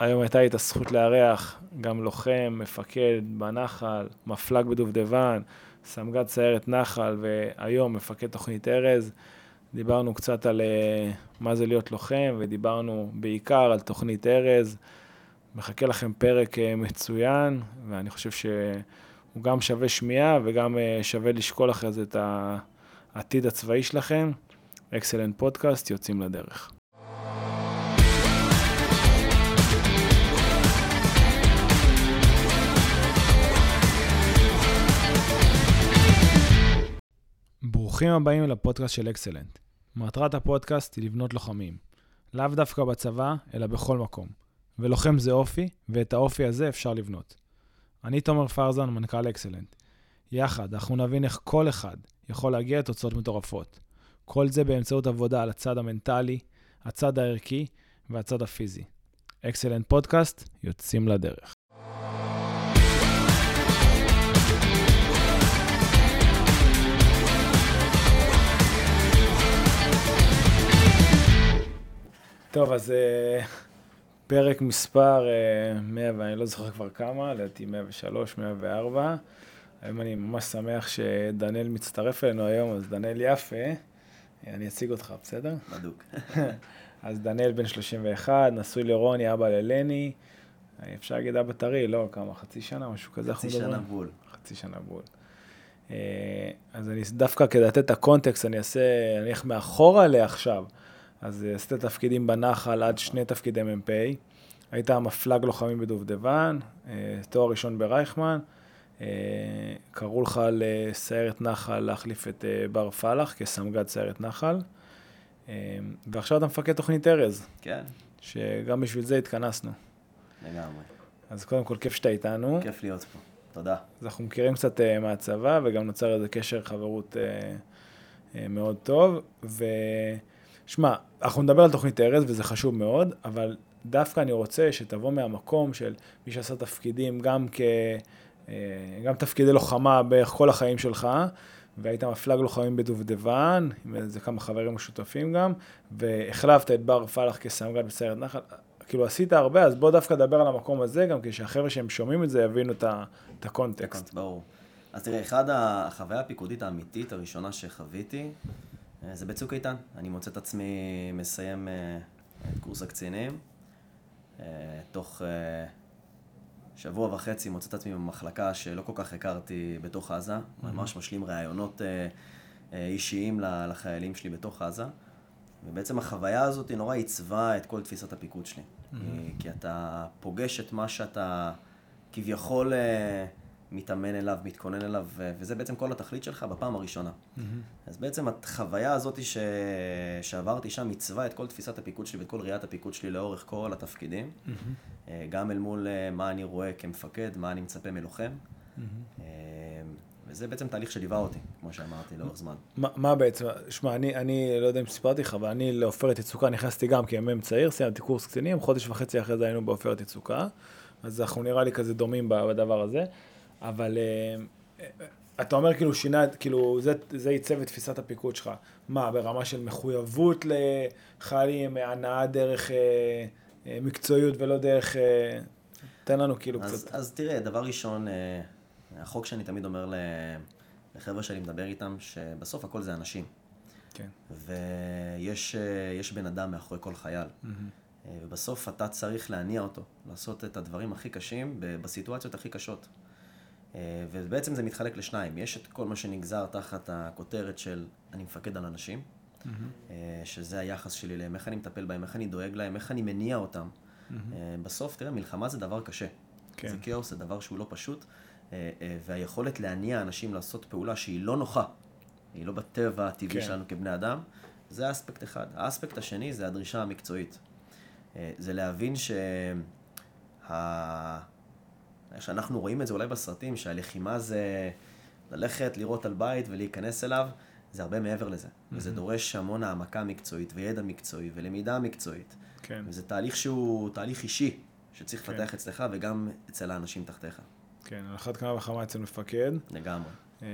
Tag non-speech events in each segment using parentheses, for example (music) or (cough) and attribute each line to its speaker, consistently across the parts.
Speaker 1: היום הייתה לי את הזכות לארח גם לוחם, מפקד בנחל, מפל"ג בדובדבן, סמג"ד סיירת נחל, והיום מפקד תוכנית ארז. דיברנו קצת על אה, מה זה להיות לוחם, ודיברנו בעיקר על תוכנית ארז. מחכה לכם פרק אה, מצוין, ואני חושב שהוא גם שווה שמיעה וגם אה, שווה לשקול אחרי זה את העתיד הצבאי שלכם. אקסלנט פודקאסט, יוצאים לדרך. ברוכים הבאים לפודקאסט של אקסלנט. מטרת הפודקאסט היא לבנות לוחמים. לאו דווקא בצבא, אלא בכל מקום. ולוחם זה אופי, ואת האופי הזה אפשר לבנות. אני תומר פרזן, מנכ"ל אקסלנט. יחד, אנחנו נבין איך כל אחד יכול להגיע לתוצאות מטורפות. כל זה באמצעות עבודה על הצד המנטלי, הצד הערכי והצד הפיזי. אקסלנט פודקאסט, יוצאים לדרך. טוב, אז uh, פרק מספר uh, 100, ואני לא זוכר כבר כמה, לדעתי 103, 104. היום אני ממש שמח שדניאל מצטרף אלינו היום, אז דניאל יפה, אני אציג אותך, בסדר?
Speaker 2: בדוק. (laughs)
Speaker 1: אז דניאל בן 31, נשוי לרוני, אבא ללני. אפשר להגיד אבא טרי, לא, כמה, חצי שנה, משהו כזה,
Speaker 2: חצי שנה בול.
Speaker 1: חצי שנה בול. אה, אז אני דווקא כדי לתת את הקונטקסט, אני אעשה, אני אלך מאחורה לעכשיו. אז אה, עשית תפקידים בנחל עד שני תפקידי מ"פ. היית מפלג לוחמים בדובדבן, אה, תואר ראשון ברייכמן. אה, קראו לך לסיירת נחל להחליף את בר פלח כסמג"ד סיירת נחל. ועכשיו אתה מפקד תוכנית ארז.
Speaker 2: כן.
Speaker 1: שגם בשביל זה התכנסנו.
Speaker 2: לגמרי.
Speaker 1: אז קודם כל, כיף שאתה איתנו.
Speaker 2: כיף להיות פה, תודה.
Speaker 1: אז אנחנו מכירים קצת מהצבא, וגם נוצר איזה קשר חברות מאוד טוב. ו... שמע, אנחנו נדבר על תוכנית ארז וזה חשוב מאוד, אבל דווקא אני רוצה שתבוא מהמקום של מי שעשה תפקידים גם כ... אה, גם תפקידי לוחמה בערך כל החיים שלך, והיית מפלג לוחמים בדובדבן, עם איזה כמה חברים משותפים גם, והחלפת את בר פלח כסמג"ד בסיירת נחל. כאילו עשית הרבה, אז בוא דווקא נדבר על המקום הזה, גם כדי שהחבר'ה שהם שומעים את זה יבינו את, הקונטקסט.
Speaker 2: ברור. אז תראה, אחד החוויה הפיקודית האמיתית הראשונה שחוויתי, זה בצוק איתן. אני מוצא את עצמי מסיים אה, את קורס הקצינים. אה, תוך שבוע וחצי מוצא את עצמי במחלקה שלא כל כך הכרתי בתוך עזה. Mm-hmm. ממש משלים ראיונות אישיים לחיילים שלי בתוך עזה. ובעצם החוויה הזאת נורא עיצבה את כל תפיסת הפיקוד שלי. Mm-hmm. כי אתה פוגש את מה שאתה כביכול... מתאמן אליו, מתכונן אליו, וזה בעצם כל התכלית שלך בפעם הראשונה. Mm-hmm. אז בעצם החוויה הזאת ש... שעברתי שם עיצבה את כל תפיסת הפיקוד שלי ואת כל ראיית הפיקוד שלי לאורך כל התפקידים, mm-hmm. גם אל מול אה, מה אני רואה כמפקד, מה אני מצפה מלוחם. Mm-hmm. וזה בעצם תהליך שליווה אותי, כמו שאמרתי, לאורך זמן.
Speaker 1: ما, מה בעצם, שמע, אני, אני לא יודע אם סיפרתי לך, אבל אני לעופרת יצוקה נכנסתי גם כמ"ם צעיר, סיימתי קורס קצינים, חודש וחצי אחרי זה היינו בעופרת יצוקה, אז אנחנו נראה לי כזה דומים בדבר הזה. אבל אה, אתה אומר כאילו שינה, כאילו זה, זה ייצב את תפיסת הפיקוד שלך. מה, ברמה של מחויבות לחיילים, הנאה דרך אה, אה, מקצועיות ולא דרך... אה, תן לנו כאילו
Speaker 2: אז,
Speaker 1: קצת.
Speaker 2: אז תראה, דבר ראשון, אה, החוק שאני תמיד אומר לחבר'ה שאני מדבר איתם, שבסוף הכל זה אנשים.
Speaker 1: כן.
Speaker 2: ויש אה, בן אדם מאחורי כל חייל. Mm-hmm. ובסוף אתה צריך להניע אותו, לעשות את הדברים הכי קשים בסיטואציות הכי קשות. אה, ובעצם זה מתחלק לשניים. יש את כל מה שנגזר תחת הכותרת של אני מפקד על אנשים, mm-hmm. שזה היחס שלי להם, איך אני מטפל בהם, איך אני דואג להם, איך אני מניע אותם. Mm-hmm. בסוף, תראה, מלחמה זה דבר קשה. כן. זה כאוס, זה דבר שהוא לא פשוט, והיכולת להניע אנשים לעשות פעולה שהיא לא נוחה, היא לא בטבע הטבעי כן. שלנו כבני אדם, זה אספקט אחד. האספקט השני זה הדרישה המקצועית. זה להבין שה... איך שאנחנו רואים את זה אולי בסרטים, שהלחימה זה ללכת, לראות על בית ולהיכנס אליו, זה הרבה מעבר לזה. Mm-hmm. וזה דורש המון העמקה מקצועית וידע מקצועי ולמידה מקצועית. כן. וזה תהליך שהוא תהליך אישי, שצריך כן. לפתח אצלך וגם אצל האנשים תחתיך.
Speaker 1: כן, על אחת כמה וכמה אצל מפקד.
Speaker 2: לגמרי. אה,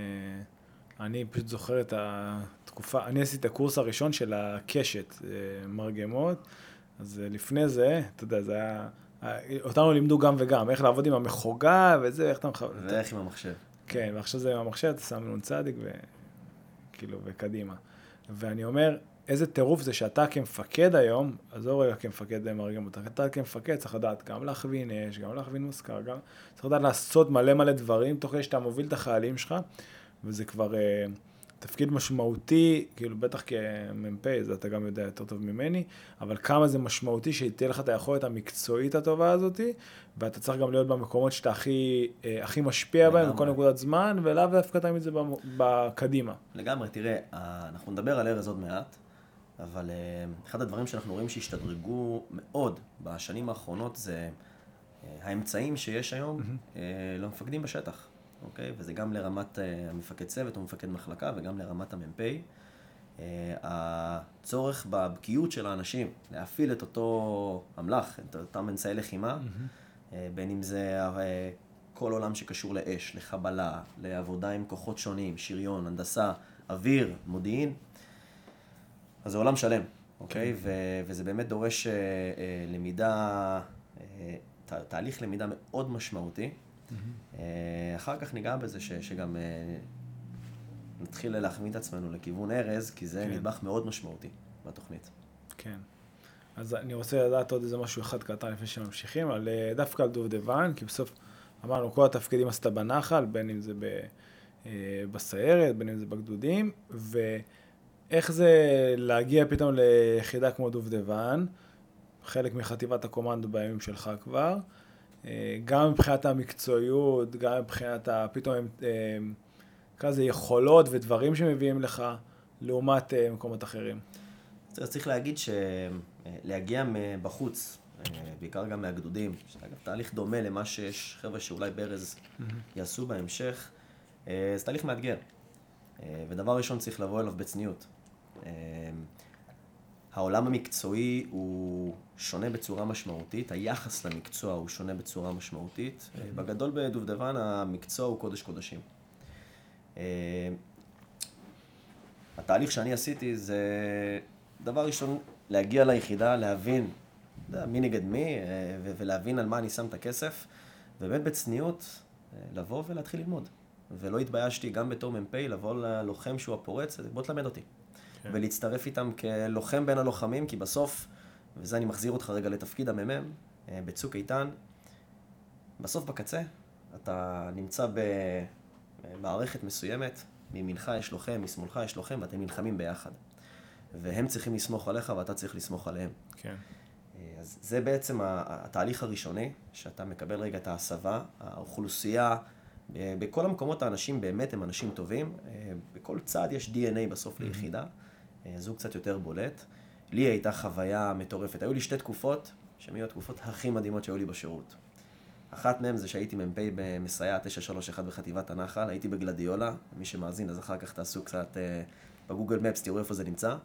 Speaker 1: אני פשוט זוכר את התקופה, אני עשיתי את הקורס הראשון של הקשת, אה, מרגמות, אז אה, לפני זה, אתה יודע, זה היה אותנו לימדו גם וגם, איך לעבוד עם המחוגה וזה, איך אתה
Speaker 2: מחבר. ואיך עם המחשב.
Speaker 1: כן, ועכשיו זה עם המחשב, אתה שם נ"צ וכאילו, וקדימה. ואני אומר, איזה טירוף זה שאתה כמפקד היום, עזוב רגע כמפקד מרגם אותך, אתה כמפקד צריך לדעת גם להכווין אש, גם להכווין מושכר, גם צריך לדעת לעשות מלא מלא דברים, תוך כדי שאתה מוביל את החיילים שלך, וזה כבר uh, תפקיד משמעותי, כאילו בטח כמ"פ, זה אתה גם יודע יותר טוב ממני, אבל כמה זה משמעותי שתהיה לך את היכולת המקצועית הטובה הזאתי, ואתה צריך גם להיות במקומות שאתה הכי, uh, הכי משפיע בהם בכל נקודת זמן, ולאו דווקא תמיד זה בקדימה.
Speaker 2: לגמרי, תראה, אנחנו נדבר על ארז עוד מעט. אבל אה, אחד הדברים שאנחנו רואים שהשתדרגו מאוד בשנים האחרונות זה אה, האמצעים שיש היום mm-hmm. למפקדים בשטח, אוקיי? וזה גם לרמת המפקד צוות או מפקד מחלקה וגם לרמת המ"פ. הצורך בבקיאות של האנשים להפעיל את אותו אמל"ח, את אותם אמצעי לחימה, mm-hmm. בין אם זה כל עולם שקשור לאש, לחבלה, לעבודה עם כוחות שונים, שריון, הנדסה, אוויר, מודיעין, אז זה עולם שלם, אוקיי? כן. ו- וזה באמת דורש למידה, uh, ת- תהליך למידה מאוד משמעותי. Mm-hmm. Uh, אחר כך ניגע בזה ש- שגם uh, נתחיל להחמיא את עצמנו לכיוון ארז, כי זה כן. נדבך מאוד משמעותי בתוכנית.
Speaker 1: כן. אז אני רוצה לדעת עוד איזה משהו אחד קטן לפני שממשיכים, על, דווקא על דובדבן, כי בסוף אמרנו, כל התפקידים עשתה בנחל, בין אם זה ב, בסיירת, בין אם זה בגדודים, ו... איך זה להגיע פתאום ליחידה כמו דובדבן, חלק מחטיבת הקומנדו בימים שלך כבר, אה, גם מבחינת המקצועיות, גם מבחינת פתאום, אה, נקרא לזה יכולות ודברים שמביאים לך, לעומת אה, מקומות אחרים.
Speaker 2: צריך להגיד שלהגיע מבחוץ, בעיקר גם מהגדודים, שאגב תהליך דומה למה שיש חבר'ה שאולי ברז יעשו בהמשך, זה תהליך מאתגר. ודבר ראשון צריך לבוא אליו בצניעות. העולם המקצועי הוא שונה בצורה משמעותית, היחס למקצוע הוא שונה בצורה משמעותית. Mm-hmm. בגדול בדובדבן המקצוע הוא קודש קודשים. אמ, התהליך שאני עשיתי זה דבר ראשון להגיע ליחידה, להבין מי נגד מי אה, ולהבין על מה אני שם את הכסף, ובאמת בצניעות אה, לבוא ולהתחיל ללמוד. ולא התביישתי גם בתור מ"פ לבוא ללוחם שהוא הפורץ, בוא תלמד אותי. כן. ולהצטרף איתם כלוחם בין הלוחמים, כי בסוף, וזה אני מחזיר אותך רגע לתפקיד המ"מ, אה, בצוק איתן, בסוף בקצה, אתה נמצא במערכת מסוימת, מימינך יש לוחם, משמאלך יש לוחם, ואתם נלחמים ביחד. והם צריכים לסמוך עליך ואתה צריך לסמוך עליהם.
Speaker 1: כן.
Speaker 2: אה, אז זה בעצם התהליך הראשוני, שאתה מקבל רגע את ההסבה, האוכלוסייה, אה, בכל המקומות האנשים באמת הם אנשים טובים, בכל צעד יש DNA בסוף ליחידה. אז הוא קצת יותר בולט. לי הייתה חוויה מטורפת. היו לי שתי תקופות, שהן היו התקופות הכי מדהימות שהיו לי בשירות. אחת מהן זה שהייתי מ"פ במסייע 931 בחטיבת הנחל, הייתי בגלדיולה, מי שמאזין אז אחר כך תעשו קצת אה, בגוגל מפס, תראו איפה זה נמצא,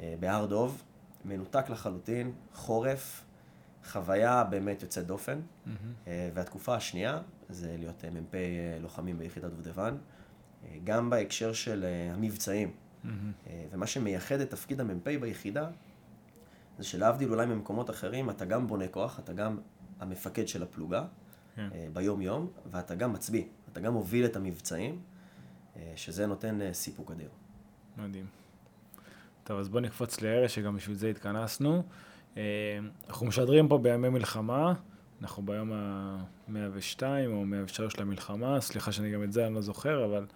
Speaker 2: אה, בהר דוב, מנותק לחלוטין, חורף, חוויה באמת יוצאת דופן. Mm-hmm. אה, והתקופה השנייה זה להיות אה, מ"פ אה, לוחמים ביחידת דובדבן, אה, גם בהקשר של אה, המבצעים. Mm-hmm. ומה שמייחד את תפקיד המ"פ ביחידה, זה שלהבדיל אולי ממקומות אחרים, אתה גם בונה כוח, אתה גם המפקד של הפלוגה yeah. כן. אה, ביום-יום, ואתה גם מצביא, אתה גם מוביל את המבצעים, אה, שזה נותן סיפוק אדיר.
Speaker 1: מדהים. טוב, אז בוא נקפוץ לארץ, שגם בשביל זה התכנסנו. אנחנו משדרים פה בימי מלחמה, אנחנו ביום ה-102 או 103 למלחמה, סליחה שאני גם את זה אני לא זוכר, אבל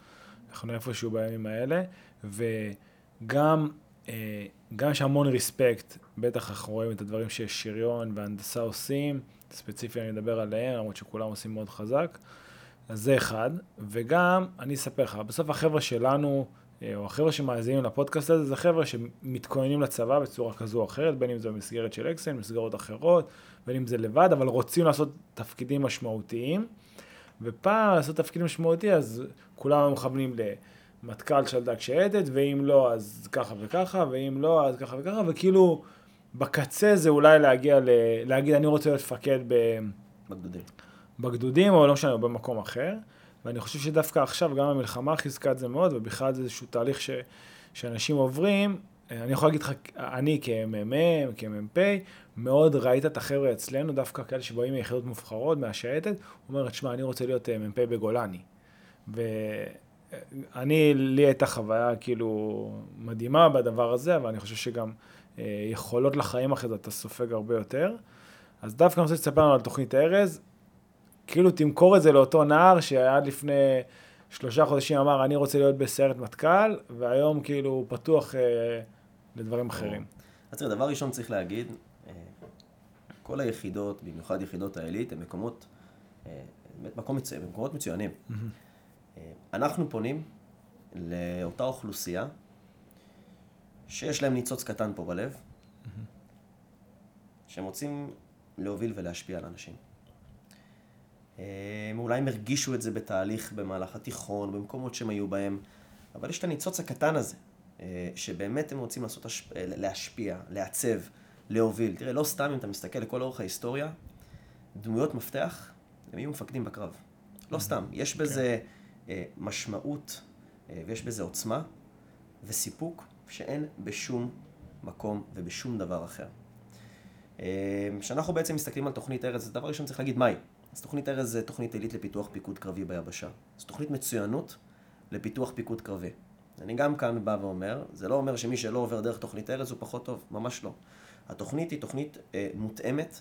Speaker 1: אנחנו איפשהו בימים האלה, וגם אה, גם יש המון ריספקט, בטח אנחנו רואים את הדברים ששריון והנדסה עושים, ספציפי אני מדבר עליהם, למרות שכולם עושים מאוד חזק, אז זה אחד, וגם, אני אספר לך, בסוף החבר'ה שלנו, אה, או החבר'ה שמאזינים לפודקאסט הזה, זה חבר'ה שמתכוננים לצבא בצורה כזו או אחרת, בין אם זה במסגרת של אקסל, מסגרות אחרות, בין אם זה לבד, אבל רוצים לעשות תפקידים משמעותיים. ופעם לעשות תפקיד משמעותי, אז כולם מכוונים למטכ"ל של דג שייטת, ואם לא, אז ככה וככה, ואם לא, אז ככה וככה, וכאילו, בקצה זה אולי להגיע ל... להגיד, אני רוצה להיות מפקד ב...
Speaker 2: בגדודים.
Speaker 1: בגדודים, או לא משנה, או במקום אחר. ואני חושב שדווקא עכשיו, גם המלחמה חיזקה את זה מאוד, ובכלל זה איזשהו תהליך ש... שאנשים עוברים, אני יכול להגיד לך, אני כמ"מ, כמ"פ, מאוד ראית את החבר'ה אצלנו, דווקא כאלה שבאים מיחידות מובחרות, מהשייטת, הוא אומר, תשמע, אני רוצה להיות מ"פ בגולני. ואני, לי הייתה חוויה כאילו מדהימה בדבר הזה, אבל אני חושב שגם אה, יכולות לחיים אחרי זה אתה סופג הרבה יותר. אז דווקא אני רוצה לספר לנו על תוכנית ארז, כאילו תמכור את זה לאותו נער שעד לפני שלושה חודשים אמר, אני רוצה להיות בסיירת מטכ"ל, והיום כאילו הוא פתוח אה, לדברים אחרים.
Speaker 2: אז תראה, דבר ראשון צריך להגיד, אה, כל היחידות, במיוחד יחידות העילית, הן מקומות, אה, באמת מקום מצוין, מקומות מצוינים. Mm-hmm. אנחנו פונים לאותה אוכלוסייה שיש להם ניצוץ קטן פה בלב, mm-hmm. שהם רוצים להוביל ולהשפיע על אנשים. אולי הם הרגישו את זה בתהליך במהלך התיכון, במקומות שהם היו בהם, אבל יש את הניצוץ הקטן הזה, אה, שבאמת הם רוצים לעשות, להשפיע, לעצב, להוביל. תראה, לא סתם אם אתה מסתכל לכל אורך ההיסטוריה, דמויות מפתח, הם יהיו מפקדים בקרב. לא סתם, יש בזה כן. משמעות אה, ויש בזה עוצמה וסיפוק שאין בשום מקום ובשום דבר אחר. כשאנחנו בעצם מסתכלים על תוכנית ארץ, דבר ראשון צריך להגיד מהי. אז תוכנית ארז זה תוכנית עילית לפיתוח פיקוד קרבי ביבשה. זו תוכנית מצוינות לפיתוח פיקוד קרבי. אני גם כאן בא ואומר, זה לא אומר שמי שלא עובר דרך תוכנית ארז הוא פחות טוב, ממש לא. התוכנית היא תוכנית אה, מותאמת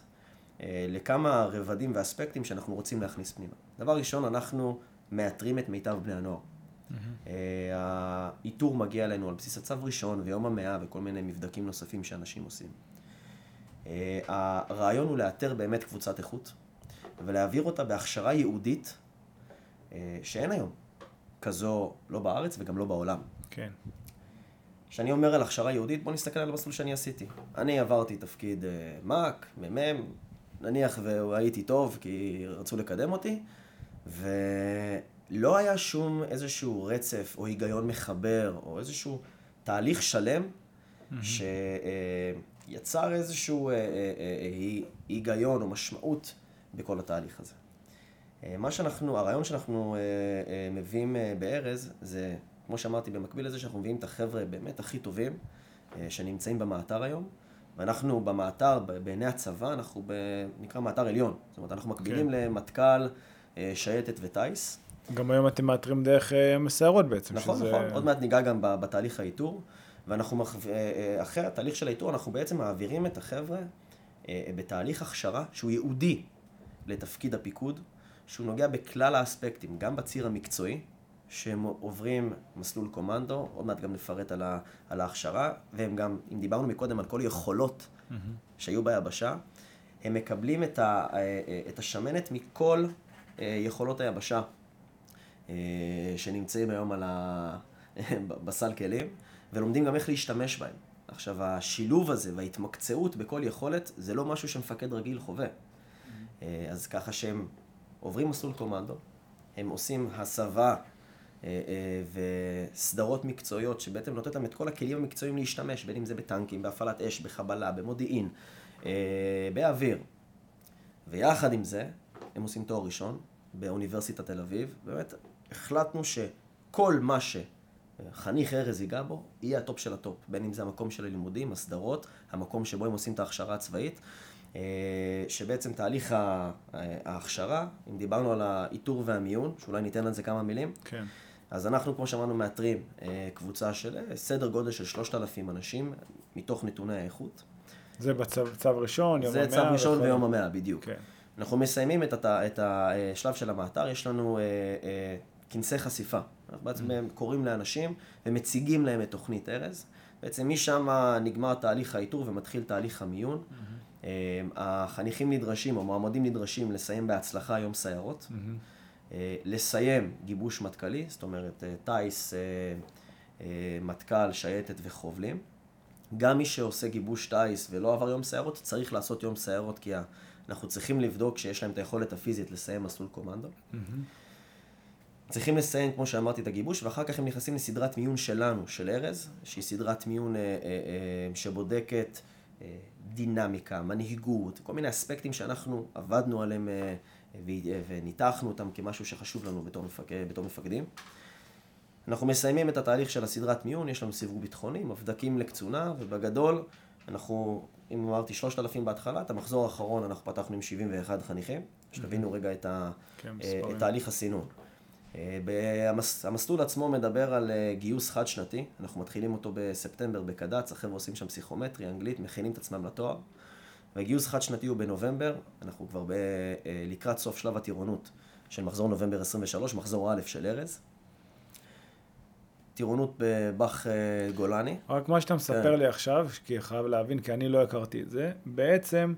Speaker 2: אה, לכמה רבדים ואספקטים שאנחנו רוצים להכניס פנימה. דבר ראשון, אנחנו מאתרים את מיטב בני הנוער. Mm-hmm. אה, האיתור מגיע אלינו על בסיס הצו ראשון ויום המאה וכל מיני מבדקים נוספים שאנשים עושים. אה, הרעיון הוא לאתר באמת קבוצת איכות. ולהעביר אותה בהכשרה ייעודית אה, שאין היום כזו לא בארץ וגם לא בעולם.
Speaker 1: כן.
Speaker 2: כשאני אומר על הכשרה ייעודית, בוא נסתכל על המסלול שאני עשיתי. אני עברתי תפקיד אה, מ"ק, מ"מ, נניח והייתי טוב כי רצו לקדם אותי, ולא היה שום איזשהו רצף או היגיון מחבר או איזשהו תהליך שלם mm-hmm. שיצר איזשהו היגיון או משמעות בכל התהליך הזה. אה, מה שאנחנו, הרעיון שאנחנו אה, אה, מביאים בארז, זה, כמו שאמרתי, במקביל לזה שאנחנו מביאים את החבר'ה באמת הכי טובים שנמצאים במאתר היום, ואנחנו במאתר, בעיני הצבא, אנחנו נקרא מאתר עליון. זאת אומרת, אנחנו מקבילים כן. למטכ"ל, שייטת וטיס.
Speaker 1: גם היום אתם מאתרים דרך מסיירות בעצם.
Speaker 2: נכון, שזה... נכון. עוד מעט ניגע גם בתהליך האיתור. ואנחנו, אחרי התהליך של האיתור, אנחנו בעצם מעבירים את החבר'ה בתהליך הכשרה שהוא ייעודי לתפקיד הפיקוד, שהוא נוגע בכלל האספקטים, גם בציר המקצועי, שהם עוברים מסלול קומנדו, עוד מעט גם נפרט על, ה, על ההכשרה, והם גם, אם דיברנו מקודם על כל יכולות mm-hmm. שהיו ביבשה, הם מקבלים את, ה, את השמנת מכל אה, יכולות היבשה אה, שנמצאים היום על ה, (laughs) בסל כלים, ולומדים גם איך להשתמש בהם. עכשיו, השילוב הזה וההתמקצעות בכל יכולת, זה לא משהו שמפקד רגיל חווה. אה, אז ככה שהם עוברים מסלול קומנדו, הם עושים הסבה אה, אה, וסדרות מקצועיות שבעצם נותנת להם את כל הכלים המקצועיים להשתמש, בין אם זה בטנקים, בהפעלת אש, בחבלה, במודיעין, באוויר. ויחד עם זה, הם עושים תואר ראשון באוניברסיטת תל אביב. באמת, החלטנו שכל מה שחניך ארז ייגע בו, יהיה הטופ של הטופ. בין אם זה המקום של הלימודים, הסדרות, המקום שבו הם עושים את ההכשרה הצבאית. אה, שבעצם תהליך ההכשרה, אם דיברנו על האיתור והמיון, שאולי ניתן על זה כמה מילים,
Speaker 1: כן.
Speaker 2: אז אנחנו, כמו שאמרנו, מאתרים אה, קבוצה של אה, סדר גודל של 3,000 אנשים, מתוך נתוני האיכות.
Speaker 1: זה בצו ראשון, יום
Speaker 2: המאה. זה צו ראשון וכל... ויום המאה, בדיוק. כן. אנחנו מסיימים את, הת... את השלב של המאתר, יש לנו כנסי חשיפה. אנחנו בעצם mm-hmm. קוראים לאנשים ומציגים להם את תוכנית ארז. בעצם משם נגמר תהליך האיתור ומתחיל תהליך המיון. Mm-hmm. החניכים נדרשים, המועמדים נדרשים לסיים בהצלחה יום סיירות, mm-hmm. לסיים גיבוש מטכ"לי, זאת אומרת אה, טיס, אה, מטכ"ל, שייטת וחובלים. גם מי שעושה גיבוש טיס ולא עבר יום סיירות, צריך לעשות יום סיירות, כי אנחנו צריכים לבדוק שיש להם את היכולת הפיזית לסיים מסלול קומנדו. Mm-hmm. צריכים לסיים, כמו שאמרתי, את הגיבוש, ואחר כך הם נכנסים לסדרת מיון שלנו, של ארז, שהיא סדרת מיון אה, אה, אה, שבודקת אה, דינמיקה, מנהיגות, כל מיני אספקטים שאנחנו עבדנו עליהם אה, וניתחנו אותם כמשהו שחשוב לנו בתור, מפק... בתור מפקדים. אנחנו מסיימים את התהליך של הסדרת מיון, יש לנו סיווג ביטחוני, מבדקים לקצונה, ובגדול, אנחנו, אם אמרתי 3,000 בהתחלה, את המחזור האחרון אנחנו פתחנו עם 71 חניכים, שתבינו רגע את, ה,
Speaker 1: כן,
Speaker 2: אה. את תהליך הסינון. אה, המס, המסלול עצמו מדבר על אה, גיוס חד שנתי, אנחנו מתחילים אותו בספטמבר בקד"צ, החבר'ה עושים שם פסיכומטרי, אנגלית, מכינים את עצמם לתואר. והגיוס חד שנתי הוא בנובמבר, אנחנו כבר ב, אה, לקראת סוף שלב הטירונות של מחזור נובמבר 23, מחזור א' של ארז. טירונות בבאח אה, גולני.
Speaker 1: רק מה שאתה מספר
Speaker 2: כן.
Speaker 1: לי עכשיו, כי חייב להבין, כי אני לא הכרתי את זה, בעצם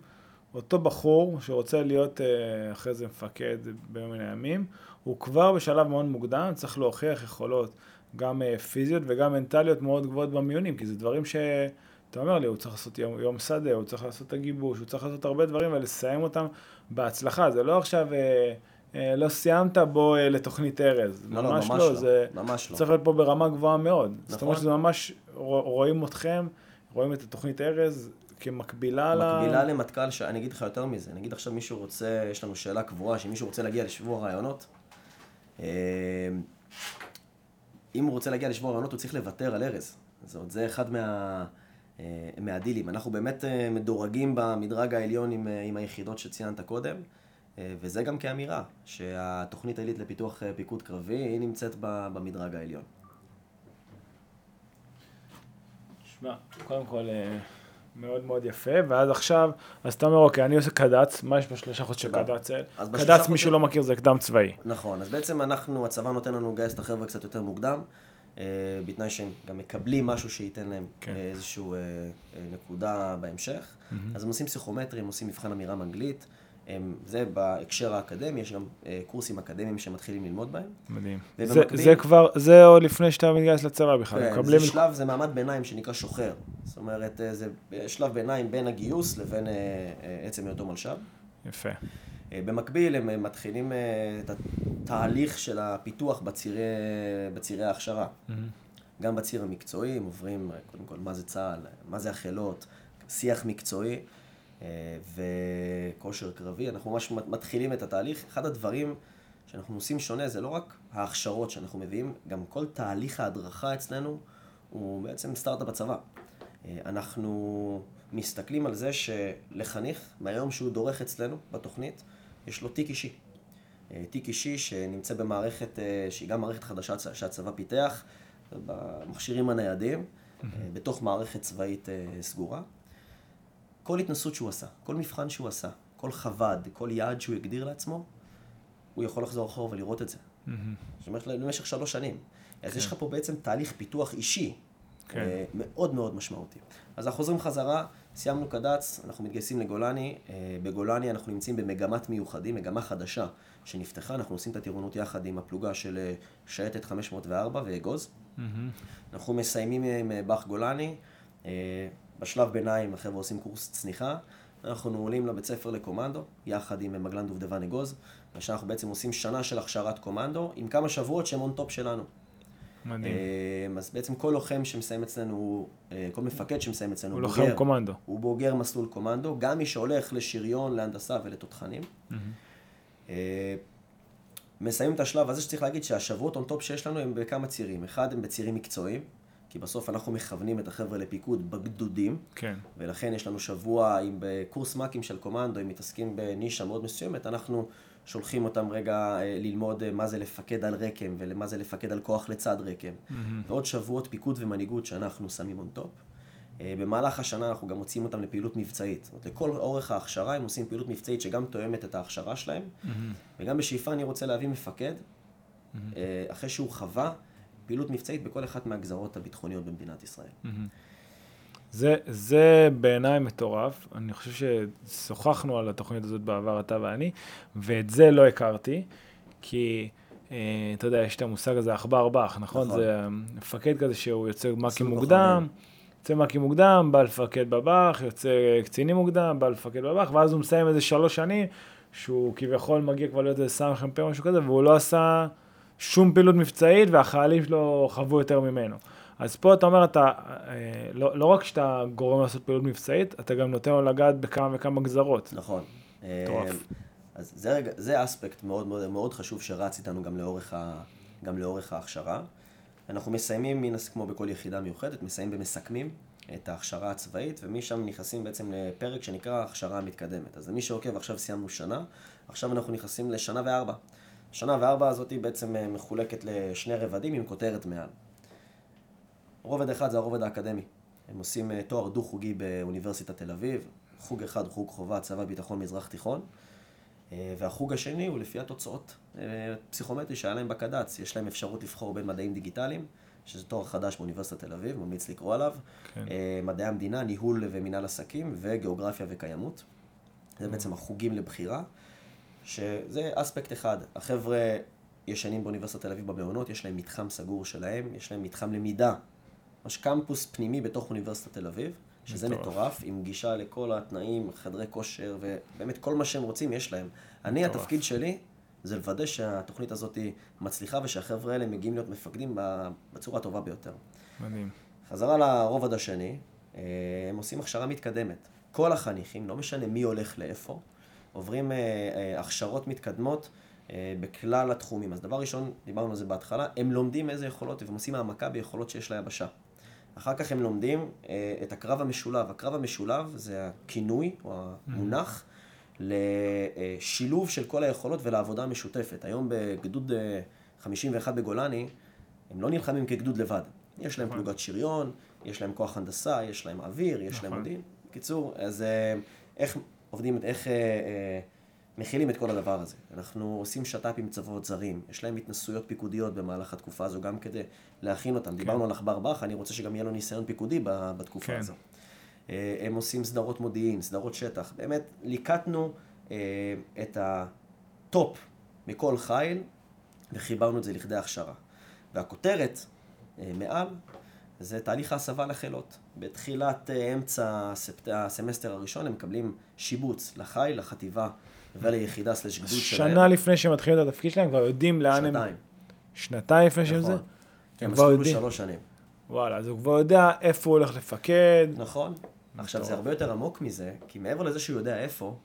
Speaker 1: אותו בחור שרוצה להיות אה, אחרי זה מפקד ביום מן הימים, הוא כבר בשלב מאוד מוקדם צריך להוכיח יכולות גם פיזיות וגם מנטליות מאוד גבוהות במיונים, כי זה דברים ש... אתה אומר לי, הוא צריך לעשות יום, יום שדה, הוא צריך לעשות את הגיבוש, הוא צריך לעשות הרבה דברים ולסיים אותם בהצלחה. זה לא עכשיו, אה, אה, לא סיימת בו אה, לתוכנית ארז.
Speaker 2: לא, לא, ממש
Speaker 1: לא.
Speaker 2: לא.
Speaker 1: זה
Speaker 2: ממש לא.
Speaker 1: צריך להיות פה ברמה גבוהה מאוד. זאת
Speaker 2: נכון.
Speaker 1: אומרת שזה ממש, רוא- רואים אתכם, רואים את התוכנית ארז כמקבילה ל...
Speaker 2: מקבילה למטכ"ל, ש... אני אגיד לך יותר מזה, נגיד עכשיו מישהו רוצה, יש לנו שאלה קבועה, שמישהו רוצה להגיע לשבוע רעיונות, אה, אם הוא רוצה להגיע לשבוע רעיונות, הוא צריך לוותר על ארז. זאת אומרת, זה אחד מה... אה, מהדילים. אנחנו באמת אה, מדורגים במדרג העליון עם, אה, עם היחידות שציינת קודם, וזה גם כאמירה, שהתוכנית העילית לפיתוח פיקוד קרבי, היא נמצאת במדרג העליון.
Speaker 1: שמע, קודם כל, מאוד מאוד יפה, ואז עכשיו, אז אתה אומר, אוקיי, אני עושה קד"צ, מה יש בשלושה חודשי. קד"צ? קד"צ, מי שלא מכיר, זה קדם צבאי.
Speaker 2: נכון, אז בעצם אנחנו, הצבא נותן לנו לגייס את החבר'ה קצת יותר מוקדם, בתנאי שהם גם מקבלים משהו שייתן להם
Speaker 1: כן.
Speaker 2: כן. איזושהי אה, אה, נקודה בהמשך. אז הם עושים פסיכומטרי, הם עושים מבחן אמירה מאנגלית, הם, זה בהקשר האקדמי, יש גם אה, קורסים אקדמיים שמתחילים ללמוד בהם.
Speaker 1: מדהים. זה,
Speaker 2: ובמקביל-
Speaker 1: זה כבר, זה עוד לפני שאתה מתגייס לצבא בכלל,
Speaker 2: כן,
Speaker 1: מקבלים...
Speaker 2: זה שלב, זה מעמד ביניים שנקרא שוחר. זאת אומרת, אה, זה שלב ביניים בין הגיוס לבין אה, אה, עצם היותו מלש"ב.
Speaker 1: יפה.
Speaker 2: אה, במקביל הם אה, מתחילים אה, את התהליך של הפיתוח בצירי, בצירי ההכשרה. גם בציר המקצועי, הם עוברים קודם כל מה זה צה"ל, מה זה החילות, שיח מקצועי וכושר קרבי. אנחנו ממש מתחילים את התהליך. אחד הדברים שאנחנו עושים שונה זה לא רק ההכשרות שאנחנו מביאים, גם כל תהליך ההדרכה אצלנו הוא בעצם סטארט-אפ בצבא. אנחנו מסתכלים על זה שלחניך, מהיום שהוא דורך אצלנו בתוכנית, יש לו תיק אישי. אה, תיק אישי שנמצא במערכת, אה, שהיא גם מערכת חדשה שהצבא פיתח, במכשירים הניידים, אה, בתוך מערכת צבאית אה, סגורה. כל התנסות שהוא עשה, כל מבחן שהוא עשה, כל חב"ד, כל יעד שהוא הגדיר לעצמו, הוא יכול לחזור אחורה ולראות את זה. זאת אומרת, למשך שלוש שנים. אז יש לך פה בעצם תהליך פיתוח אישי
Speaker 1: כן.
Speaker 2: אה, מאוד מאוד משמעותי. אז אנחנו חוזרים חזרה, סיימנו קד"צ, אנחנו מתגייסים לגולני. אה, בגולני אנחנו נמצאים במגמת מיוחדים, מגמה חדשה שנפתחה, אנחנו עושים את הטירונות יחד עם הפלוגה של אה, שייטת 504 ואגוז. אנחנו מסיימים עם אה, באח גולני, בשלב ביניים החבר'ה עושים קורס צניחה, אנחנו עולים לבית ספר לקומנדו, יחד עם מגלן דובדבן אגוז, ושם אנחנו בעצם עושים שנה של הכשרת קומנדו, עם כמה שבועות שהם on top שלנו.
Speaker 1: מדהים.
Speaker 2: אה, אז בעצם כל לוחם שמסיים אצלנו, אה, כל מפקד שמסיים אצלנו,
Speaker 1: הוא לוחם
Speaker 2: בוגר,
Speaker 1: קומנדו.
Speaker 2: הוא בוגר מסלול קומנדו, גם מי שהולך לשריון, להנדסה ולתותחנים. אה, מסיימים את השלב הזה שצריך להגיד שהשבועות on top שיש לנו הם בכמה צירים. אחד, הם בצירים מקצועיים, כי בסוף אנחנו מכוונים את החבר'ה לפיקוד בגדודים,
Speaker 1: כן.
Speaker 2: ולכן יש לנו שבוע עם בקורס מ"כים של קומנדו, הם מתעסקים בנישה מאוד מסוימת, אנחנו שולחים אותם רגע אה, ללמוד אה, מה זה לפקד על רקם, ומה זה לפקד על כוח לצד רקם. ועוד שבועות פיקוד ומנהיגות שאנחנו שמים on top. אה, במהלך השנה אנחנו גם מוציאים אותם לפעילות מבצעית. זאת אומרת, לכל אורך ההכשרה הם עושים פעילות מבצעית שגם תואמת את ההכשרה שלהם, וגם בשאיפה אני רוצה להביא מפקד, אה, אחרי שהוא חווה פעילות מבצעית בכל אחת מהגזרות הביטחוניות במדינת ישראל.
Speaker 1: זה, זה בעיניי מטורף. אני חושב ששוחחנו על התוכנית הזאת בעבר, אתה ואני, ואת זה לא הכרתי, כי אה, אתה יודע, יש את המושג הזה, עכבר בך, נכון?
Speaker 2: נכון.
Speaker 1: זה מפקד כזה שהוא יוצא מ"כים
Speaker 2: מסלול
Speaker 1: מוקדם. יוצא מ"כים מוקדם, בא לפקד בב"ח, יוצא קצינים מוקדם, בא לפקד בב"ח, ואז הוא מסיים איזה שלוש שנים, שהוא כביכול מגיע כבר להיות איזה סמ"פ או משהו כזה, והוא לא עשה שום פעילות מבצעית, והחיילים שלו חוו יותר ממנו. אז פה אתה אומר, אתה, אה, לא, לא רק שאתה גורם לעשות פעילות מבצעית, אתה גם נותן לו לגעת בכמה וכמה גזרות.
Speaker 2: נכון.
Speaker 1: מטורף.
Speaker 2: אה, אז זה, רגע, זה אספקט מאוד מאוד מאוד חשוב שרץ איתנו גם לאורך, ה, גם לאורך ההכשרה. אנחנו מסיימים, מינס, כמו בכל יחידה מיוחדת, מסיימים במסכמים את ההכשרה הצבאית, ומשם נכנסים בעצם לפרק שנקרא הכשרה המתקדמת. אז למי שעוקב, עכשיו סיימנו שנה, עכשיו אנחנו נכנסים לשנה וארבע. שנה וארבע הזאת בעצם אה, מחולקת לשני רבדים עם כותרת מעל. רובד אחד זה הרובד האקדמי. הם עושים אה, תואר דו-חוגי באוניברסיטת תל אביב, חוג אחד, חוג חובה, צבא, ביטחון, מזרח תיכון. אה, והחוג השני הוא לפי התוצאות פסיכומטרי שהיה להם בקד"צ. יש להם אפשרות לבחור בין מדעים דיגיטליים, שזה תואר חדש באוניברסיטת תל אביב, ממליץ לקרוא עליו, כן. מדעי המדינה, ניהול ומינהל עסקים, וגיאוגרפיה וקיימות. זה בעצם החוגים לבחירה. שזה אספקט אחד. החבר'ה ישנים באוניברסיטת תל אביב במעונות, יש להם מתחם סגור שלהם, יש להם מתחם למידה. ממש קמפוס פנימי בתוך אוניברסיטת תל אביב, שזה מטורף, מטורף עם גישה לכל התנאים, חדרי כושר, ובאמת כל מה שהם רוצים יש להם. אני, מטורף. התפקיד שלי זה לוודא שהתוכנית הזאת מצליחה ושהחבר'ה האלה מגיעים להיות מפקדים בצורה הטובה ביותר.
Speaker 1: מדהים.
Speaker 2: חזרה לרובד השני, אה, הם עושים הכשרה מתקדמת. כל החניכים, לא משנה מי הולך לאיפה, עוברים אה, אה, הכשרות מתקדמות בכלל התחומים. אז דבר ראשון, דיברנו על זה בהתחלה, הם לומדים איזה יכולות, והם עושים העמקה ביכולות שיש ליבשה. אחר כך הם לומדים אה, את הקרב המשולב. הקרב המשולב זה הכינוי, או המונח, לשילוב של כל היכולות ולעבודה המשותפת. היום בגדוד 51 אה, בגולני, הם לא נלחמים כגדוד לבד. יש להם נכון. פלוגת שריון, יש להם כוח הנדסה, יש להם אוויר, יש להם נכון. מודיעין. בקיצור, אז אה, איך עובדים, איך אה, אה, מכילים את כל הדבר הזה. אנחנו עושים שת"פ עם צבאות זרים, יש להם התנסויות פיקודיות במהלך התקופה הזו, גם כדי להכין אותם. כן. דיברנו על עכבר בך, אני רוצה שגם יהיה לו ניסיון פיקודי בתקופה כן. הזו. אה, הם עושים סדרות מודיעין, סדרות שטח. באמת, ליקטנו אה, את הטופ מכל חיל וחיברנו את זה לכדי הכשרה. והכותרת אה, מעל זה תהליך ההסבה לחילות. בתחילת אמצע הסמסטר הראשון הם מקבלים שיבוץ לחיל, לחטיבה וליחידה סלש גדוד
Speaker 1: שלהם. שנה לפני שהם מתחילים את התפקיד שלהם, כבר יודעים לאן
Speaker 2: הם... שנתיים.
Speaker 1: שנתיים לפני שהם זה?
Speaker 2: הם מסלול בשלוש שנים.
Speaker 1: וואלה, אז הוא כבר יודע איפה הוא הולך לפקד.
Speaker 2: נכון. עכשיו, זה הרבה יותר עמוק מזה, כי מעבר לזה שהוא יודע איפה,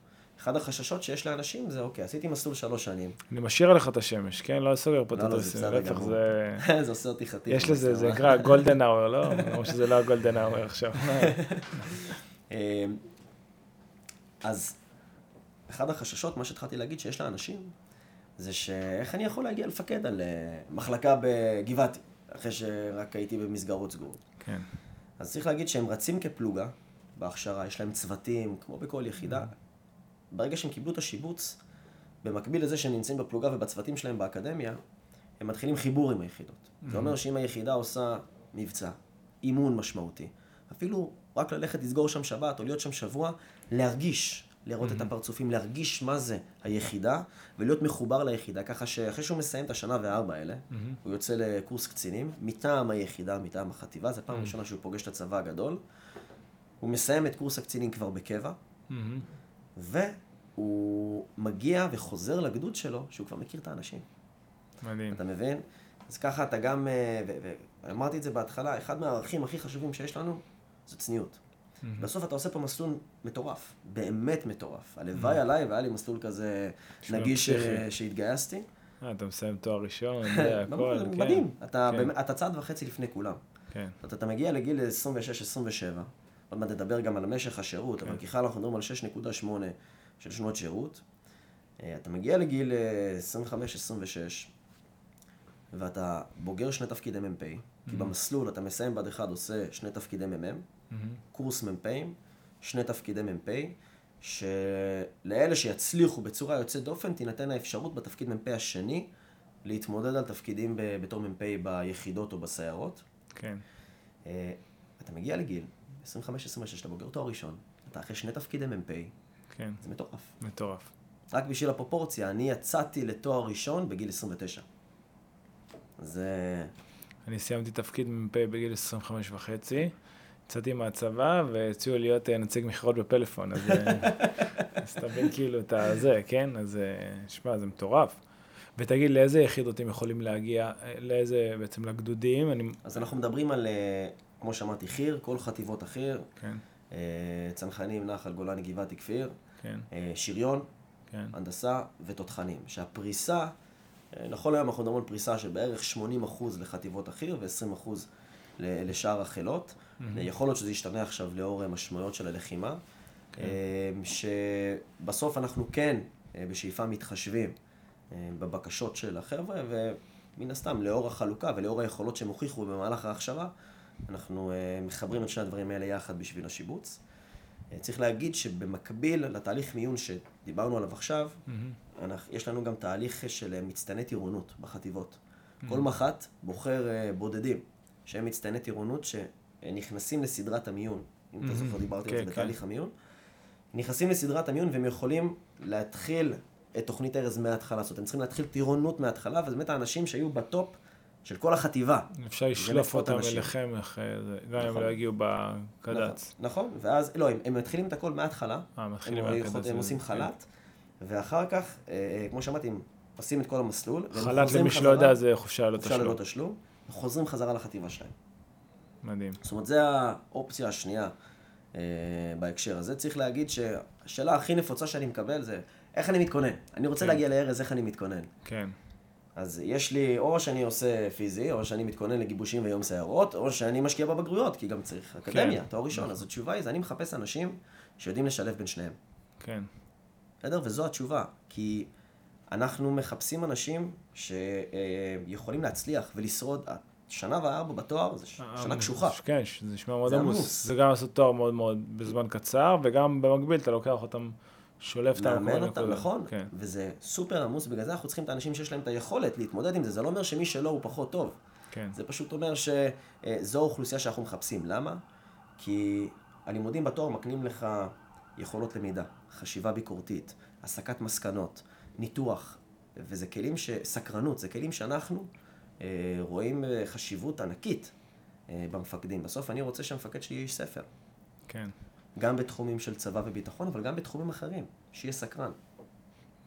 Speaker 2: אחד החששות שיש לאנשים זה, אוקיי, עשיתי מסלול שלוש שנים.
Speaker 1: אני משאיר עליך את השמש, כן? לא סוגר פה את
Speaker 2: הדרסים, להפך זה... (laughs) זה עושה אותי חתיך.
Speaker 1: יש לזה, זה נקרא גולדן האוור, לא? (laughs) או שזה לא הגולדן האוור עכשיו. (laughs)
Speaker 2: אמ, אז אחד החששות, מה שהתחלתי להגיד שיש לאנשים, זה שאיך אני יכול להגיע לפקד על אה, מחלקה בגבעתי, אחרי שרק הייתי במסגרות סגורות.
Speaker 1: כן.
Speaker 2: אז צריך להגיד שהם רצים כפלוגה בהכשרה, יש להם צוותים, כמו בכל יחידה. ברגע שהם קיבלו את השיבוץ, במקביל לזה שהם נמצאים בפלוגה ובצוותים שלהם באקדמיה, הם מתחילים חיבור עם היחידות. Mm-hmm. זה אומר שאם היחידה עושה מבצע, אימון משמעותי, אפילו רק ללכת לסגור שם שבת או להיות שם שבוע, להרגיש, לראות mm-hmm. את הפרצופים, להרגיש מה זה היחידה, ולהיות מחובר ליחידה, ככה שאחרי שהוא מסיים את השנה וארבע האלה, mm-hmm. הוא יוצא לקורס קצינים, מטעם היחידה, מטעם החטיבה, זו פעם mm-hmm. ראשונה שהוא פוגש את הצבא הגדול. הוא מסיים את קורס הקצינים כבר בקבע, mm-hmm. והוא מגיע וחוזר לגדוד שלו, שהוא כבר מכיר את האנשים.
Speaker 1: מדהים.
Speaker 2: אתה מבין? אז ככה אתה גם, אה, ואמרתי את זה בהתחלה, אחד מהערכים הכי חשובים שיש לנו, זה צניעות. Mm-hmm. בסוף אתה עושה פה מסלול מטורף, באמת מטורף. הלוואי mm-hmm. עליי והיה לי מסלול כזה נגיש אה, שהתגייסתי.
Speaker 1: אה, אתה מסיים תואר ראשון, (laughs) זה הכל,
Speaker 2: כן. מדהים, אתה, כן. אתה צעד וחצי לפני כולם.
Speaker 1: כן.
Speaker 2: אתה, אתה מגיע לגיל 26-27, עוד מעט נדבר גם על משך השירות, אבל כן. ככלל אנחנו מדברים על 6.8 של שנות שירות. אה, אתה מגיע לגיל 25-26, אה, ואתה בוגר שני תפקידי מ"פ, כי mm-hmm. במסלול אתה מסיים בה"ד 1 עושה שני תפקידי מ"מ, mm-hmm. קורס מ"פים, שני תפקידי מ"פ, שלאלה שיצליחו בצורה יוצאת דופן, תינתן האפשרות בתפקיד מ"פ השני להתמודד על תפקידים בתור מ"פ ביחידות או בסיירות.
Speaker 1: כן.
Speaker 2: אה, אתה מגיע לגיל 25-26, אתה בוגר תואר ראשון, אתה אחרי שני תפקידי מ"פ,
Speaker 1: כן.
Speaker 2: זה מטורף.
Speaker 1: מטורף.
Speaker 2: רק בשביל הפרופורציה, אני יצאתי לתואר ראשון בגיל 29. זה...
Speaker 1: אני סיימתי תפקיד מ"פ בגיל 25 וחצי, יצאתי מהצבא והציעו להיות אה, נציג מכירות בפלאפון, אז, אה, (laughs) אז תבין כאילו את הזה, כן? אז אה, שמע, זה מטורף. ותגיד, לאיזה יחידות הם יכולים להגיע, לאיזה, בעצם לגדודים? אני...
Speaker 2: אז אנחנו מדברים על, כמו שאמרתי, חי"ר, כל חטיבות החי"ר.
Speaker 1: כן.
Speaker 2: צנחנים, נחל, גולני, גבעתי, כפיר.
Speaker 1: כן.
Speaker 2: שריון,
Speaker 1: כן.
Speaker 2: הנדסה ותותחנים. שהפריסה אה, נכון להיום אנחנו מדברים על פריסה של בערך 80% לחטיבות החי"ר ו-20% לשאר החילות. Mm-hmm. יכול להיות שזה ישתנה עכשיו לאור משמעויות של הלחימה. כן. שבסוף אנחנו כן בשאיפה מתחשבים בבקשות של החבר'ה, ומן הסתם לאור החלוקה ולאור היכולות שהם הוכיחו במהלך ההכשרה, אנחנו מחברים את שני הדברים האלה יחד בשביל השיבוץ. צריך להגיד שבמקביל לתהליך מיון שדיברנו עליו עכשיו, mm-hmm. אנחנו, יש לנו גם תהליך של מצטייני טירונות בחטיבות. Mm-hmm. כל מח"ט בוחר אה, בודדים, שהם מצטייני טירונות שנכנסים לסדרת המיון. אם mm-hmm. אתה זוכר, דיברתי על זה כן, בתהליך כן. המיון. נכנסים לסדרת המיון והם יכולים להתחיל את תוכנית ארז מההתחלה. זאת אומרת, הם צריכים להתחיל טירונות מההתחלה, וזה באמת האנשים שהיו בטופ של כל החטיבה.
Speaker 1: אפשר לשלוף אותם אליכם, גם אם נכון. לא יגיעו בקד"צ.
Speaker 2: נכון, נכון, ואז, לא, הם מתחילים את הכל מההתחלה. אה, מתחילים מהקד"צ. הם עושים חל"ת, ואחר כך, אה, אה, כמו שאמרתי, הם עושים את כל המסלול.
Speaker 1: חל"ת למי שלא יודע זה חופשה ללא תשלום. חופשה
Speaker 2: ללא תשלום, וחוזרים חזרה לחטיבה שלהם.
Speaker 1: מדהים.
Speaker 2: זאת אומרת, זו האופציה השנייה בהקשר הזה. צריך להגיד שהשאלה הכי נפוצה שאני מקבל זה, איך אני מתכונן? אני רוצה כן. להגיע לארז, איך אני מתכונן?
Speaker 1: כן.
Speaker 2: אז יש לי, או שאני עושה פיזי, או שאני מתכונן לגיבושים ויום סיירות, או שאני משקיע בבגרויות, כי גם צריך אקדמיה, כן. תואר ראשון. נכון. אז התשובה היא, אני מחפש אנשים שיודעים לשלב בין שניהם.
Speaker 1: כן.
Speaker 2: בסדר? וזו התשובה. כי אנחנו מחפשים אנשים שיכולים להצליח ולשרוד. שנה וארבע בתואר זה שנה קשוחה.
Speaker 1: כן, זה נשמע מאוד עמוס. זה גם לעשות תואר מאוד מאוד בזמן קצר, וגם במקביל אתה לוקח אותם שולף את
Speaker 2: המקום. אותם, נכון. כן. וזה סופר עמוס, בגלל זה אנחנו צריכים את האנשים שיש להם את היכולת להתמודד עם זה. זה לא אומר שמי שלא הוא פחות טוב.
Speaker 1: כן.
Speaker 2: זה פשוט אומר שזו האוכלוסייה שאנחנו מחפשים. למה? כי הלימודים בתואר מקנים לך יכולות למידה, חשיבה ביקורתית, הסקת מסקנות, ניתוח, וזה כלים ש... סקרנות, זה כלים שאנחנו אה, רואים חשיבות ענקית אה, במפקדים. בסוף אני רוצה שהמפקד שלי יהיה איש ספר.
Speaker 1: כן.
Speaker 2: גם בתחומים של צבא וביטחון, אבל גם בתחומים אחרים, שיהיה סקרן.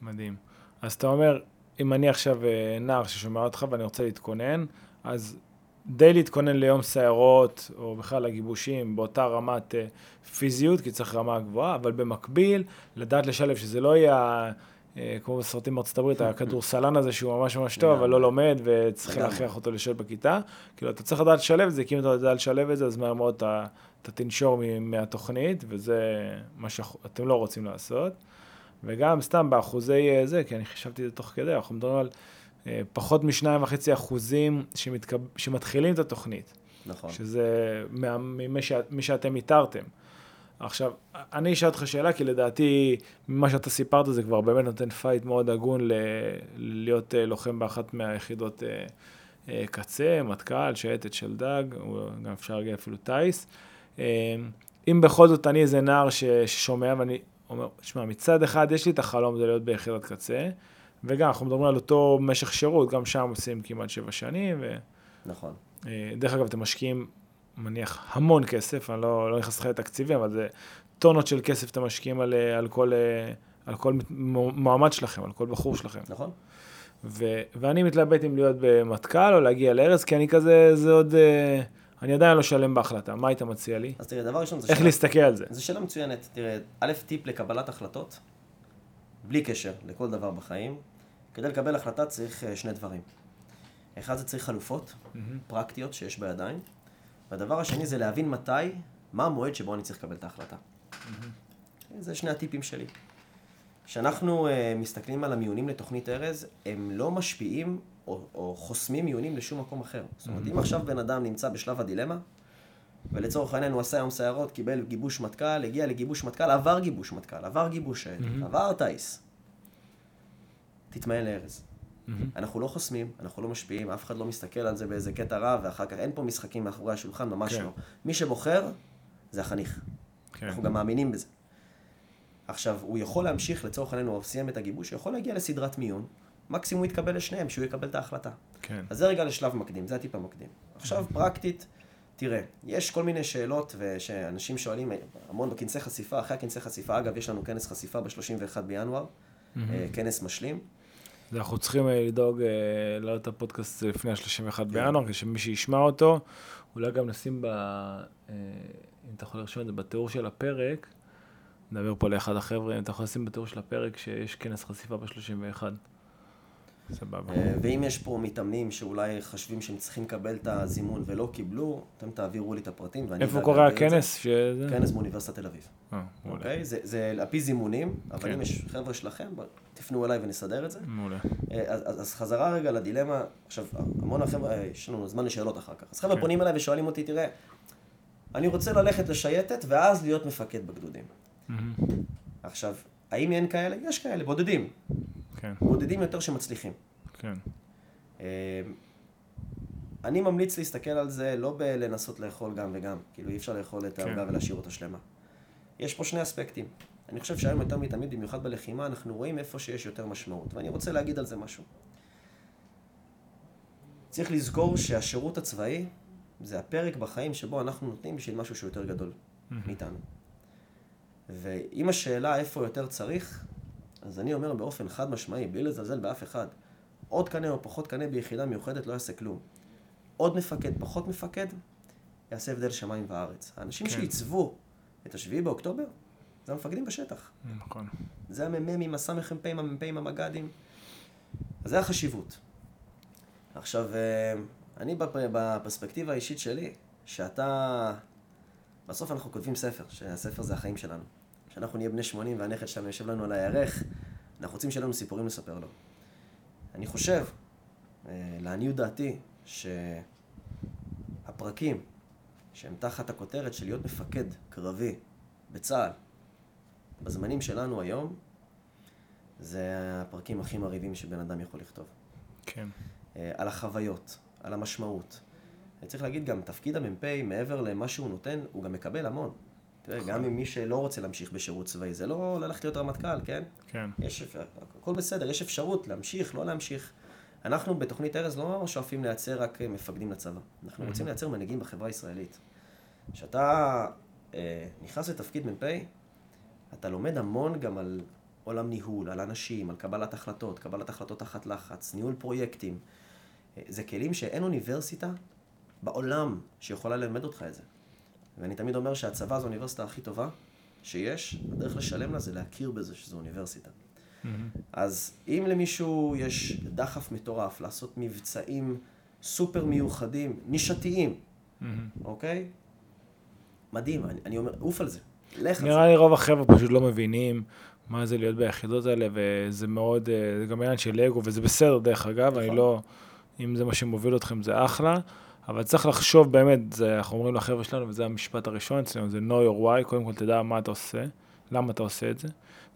Speaker 1: מדהים. אז אתה אומר, אם אני עכשיו אה, נער ששומע אותך ואני רוצה להתכונן, אז די להתכונן ליום סיירות, או בכלל לגיבושים, באותה רמת אה, פיזיות, כי צריך רמה גבוהה, אבל במקביל, לדעת לשלב שזה לא יהיה... אה, כמו בסרטים בארצות הברית, (laughs) הכדורסלן הזה שהוא ממש ממש טוב, אבל לא לומד וצריכים להכריח אותו לשבת בכיתה. כאילו, אתה צריך לדעת לשלב את זה, כי אם אתה יודע לשלב את זה, אז מהר מאוד אתה אתה תנשור מהתוכנית, וזה מה שאתם לא רוצים לעשות. וגם סתם באחוזי אה, זה, כי אני חישבתי את זה תוך כדי, אנחנו מדברים על אה, פחות משניים וחצי אחוזים שמתקב... שמתחילים את התוכנית.
Speaker 2: נכון.
Speaker 1: שזה ממי ש... שאתם איתרתם. עכשיו, אני אשאל אותך שאלה, כי לדעתי, ממה שאתה סיפרת זה כבר באמת נותן פייט מאוד הגון ל... להיות אה, לוחם באחת מהיחידות קצה, מטכ"ל, שייטת שלדג, גם אפשר להגיע אפילו טיס. אם בכל זאת אני איזה נער ששומע ואני אומר, שמע, מצד אחד יש לי את החלום זה להיות ביחידת קצה, וגם אנחנו מדברים על אותו משך שירות, גם שם עושים כמעט שבע שנים. ו...
Speaker 2: נכון.
Speaker 1: אה, דרך אגב, אתם משקיעים, מניח, המון כסף, אני לא, לא נכנס לך לתקציבים, אבל זה טונות של כסף אתם משקיעים על, אה, על, כל, אה, על כל מועמד שלכם, על כל בחור שלכם.
Speaker 2: נכון.
Speaker 1: ו, ואני מתלבט אם להיות במטכ"ל או להגיע לארץ, כי אני כזה, זה עוד... אני עדיין לא שלם בהחלטה, מה היית מציע לי?
Speaker 2: אז תראה, דבר ראשון,
Speaker 1: איך שאלה, להסתכל על זה?
Speaker 2: זו שאלה מצוינת. תראה, א', טיפ לקבלת החלטות, בלי קשר לכל דבר בחיים. כדי לקבל החלטה צריך אה, שני דברים. אחד זה צריך חלופות mm-hmm. פרקטיות שיש בידיים, והדבר השני זה להבין מתי, מה המועד שבו אני צריך לקבל את ההחלטה. Mm-hmm. זה שני הטיפים שלי. כשאנחנו uh, מסתכלים על המיונים לתוכנית ארז, הם לא משפיעים או, או חוסמים מיונים לשום מקום אחר. זאת אומרת, אם עכשיו בן אדם נמצא בשלב הדילמה, ולצורך העניין הוא עשה יום סיירות, קיבל גיבוש מטכ"ל, הגיע לגיבוש מטכ"ל, עבר גיבוש מטכ"ל, עבר גיבוש שייטת, mm-hmm. עבר טיס. תתמהל לארז. אנחנו לא חוסמים, אנחנו לא משפיעים, אף אחד לא מסתכל על זה באיזה קטע רע, ואחר כך אין פה משחקים מאחורי השולחן, ממש כן. לא. מי שבוחר, זה החניך. כן. אנחנו גם מאמינים בזה. עכשיו, הוא יכול להמשיך, לצורך העניין, הוא סיים את הגיבוש, הוא יכול להגיע לסדרת מיון, מקסימום יתקבל לשניהם, שהוא יקבל את ההחלטה.
Speaker 1: כן.
Speaker 2: אז זה רגע לשלב מקדים, זה הטיפ המקדים. עכשיו, פרקטית, תראה, יש כל מיני שאלות שאנשים שואלים המון בכנסי חשיפה, אחרי הכנסי חשיפה, אגב, יש לנו כנס חשיפה ב-31 בינואר, mm-hmm. כנס משלים.
Speaker 1: אנחנו צריכים אה, לדאוג אה, לעלות את הפודקאסט לפני ה-31 כן. בינואר, כדי שמי שישמע אותו, אולי גם נשים ב... אם אתה יכול לרשום את זה בתיאור של הפרק, נדבר פה לאחד החבר'ה, אם אתה יכול לשים בתיאור של הפרק שיש כנס חשיפה ב-31. סבבה.
Speaker 2: אה, ואם יש פה מתאמנים שאולי חושבים שהם צריכים לקבל את הזימון ולא קיבלו, אתם תעבירו לי את הפרטים ואני...
Speaker 1: איפה קורה. הכנס? שזה?
Speaker 2: כנס באוניברסיטת תל אביב.
Speaker 1: אה.
Speaker 2: אוקיי? זה- זה על פי זימונים, אבל
Speaker 1: כן.
Speaker 2: אם יש חבר'ה שלכם, תפנו אליי ונסדר את זה.
Speaker 1: מעולה.
Speaker 2: אה, אז, אז, אז חזרה רגע לדילמה, עכשיו, המון החבר'ה, יש לנו זמן לשאלות אחר כך. אז חבר'ה
Speaker 1: כן.
Speaker 2: פונים אליי ושואלים אותי, תראה, אני רוצה ללכת לשייטת ואז להיות מפקד בגדודים. עכשיו, האם אין כאלה? יש כאלה, בודדים.
Speaker 1: כן,
Speaker 2: בודדים יותר שמצליחים.
Speaker 1: כן.
Speaker 2: אה, אני ממליץ להסתכל על זה לא בלנסות לאכול גם וגם, כאילו אי אפשר לאכול את
Speaker 1: כן.
Speaker 2: העוגה ולהשאיר אותה שלמה. יש פה שני אספקטים. אני חושב שהיום יותר מתמיד, במיוחד בלחימה, אנחנו רואים איפה שיש יותר משמעות, ואני רוצה להגיד על זה משהו. צריך לזכור שהשירות הצבאי זה הפרק בחיים שבו אנחנו נותנים בשביל משהו שהוא יותר גדול מאיתנו. ואם השאלה איפה יותר צריך, אז אני אומר באופן חד משמעי, בלי לזלזל באף אחד, עוד קנה או פחות קנה ביחידה מיוחדת לא יעשה כלום. עוד מפקד, פחות מפקד, יעשה הבדל שמיים וארץ. האנשים
Speaker 1: כן.
Speaker 2: שעיצבו את השביעי באוקטובר, זה המפקדים בשטח.
Speaker 1: נכון.
Speaker 2: זה המ"מים, הסמ"פים, המ"פים, המג"דים. אז זה החשיבות. עכשיו, אה, אני בפ- בפרספקטיבה האישית שלי, שאתה... בסוף אנחנו כותבים ספר, שהספר זה החיים שלנו. כשאנחנו נהיה בני 80 והנכד שלנו יושב לנו על הירך, אנחנו רוצים שיהיה לנו סיפורים לספר לו. אני חושב, אה, לעניות דעתי, שהפרקים שהם תחת הכותרת של להיות מפקד קרבי בצה"ל, בזמנים שלנו היום, זה הפרקים הכי מרהיבים שבן אדם יכול לכתוב.
Speaker 1: כן.
Speaker 2: אה, על החוויות, על המשמעות. אני צריך להגיד גם, תפקיד המ"פ, מעבר למה שהוא נותן, הוא גם מקבל המון. תראה, גם עם מי שלא רוצה להמשיך בשירות צבאי, זה לא ללכת להיות רמטכ"ל, כן?
Speaker 1: כן.
Speaker 2: יש, הכל בסדר, יש אפשרות להמשיך, לא להמשיך. אנחנו בתוכנית ארז לא שואפים לייצר רק מפקדים לצבא. אנחנו רוצים לייצר מנהיגים בחברה הישראלית. כשאתה אה, נכנס לתפקיד מ"פ, אתה לומד המון גם על עולם ניהול, על אנשים, על קבלת החלטות, קבלת החלטות תחת לחץ, ניהול פרויקטים. אה, זה כלים שאין אוניברסיטה בעולם שיכולה ללמד אותך את זה. ואני תמיד אומר שהצבא זו האוניברסיטה הכי טובה שיש, הדרך לשלם לה זה להכיר בזה שזו אוניברסיטה.
Speaker 1: מהמם.
Speaker 2: אז אם למישהו יש דחף מטורף לעשות מבצעים סופר מיוחדים, נישתיים,
Speaker 1: מהמם.
Speaker 2: אוקיי? מדהים, אני, אני אומר, עוף על זה. לך על
Speaker 1: נראה לי רוב החבר'ה פשוט לא מבינים מה זה להיות ביחידות האלה, וזה מאוד, אה, זה גם עניין של אגו, וזה בסדר דרך אגב, אני
Speaker 2: נכון.
Speaker 1: לא, אם זה מה שמוביל אתכם זה אחלה, אבל צריך לחשוב באמת, זה, אנחנו אומרים לחבר'ה שלנו, וזה המשפט הראשון אצלנו, זה know your why, קודם כל תדע מה אתה עושה, למה אתה עושה את זה.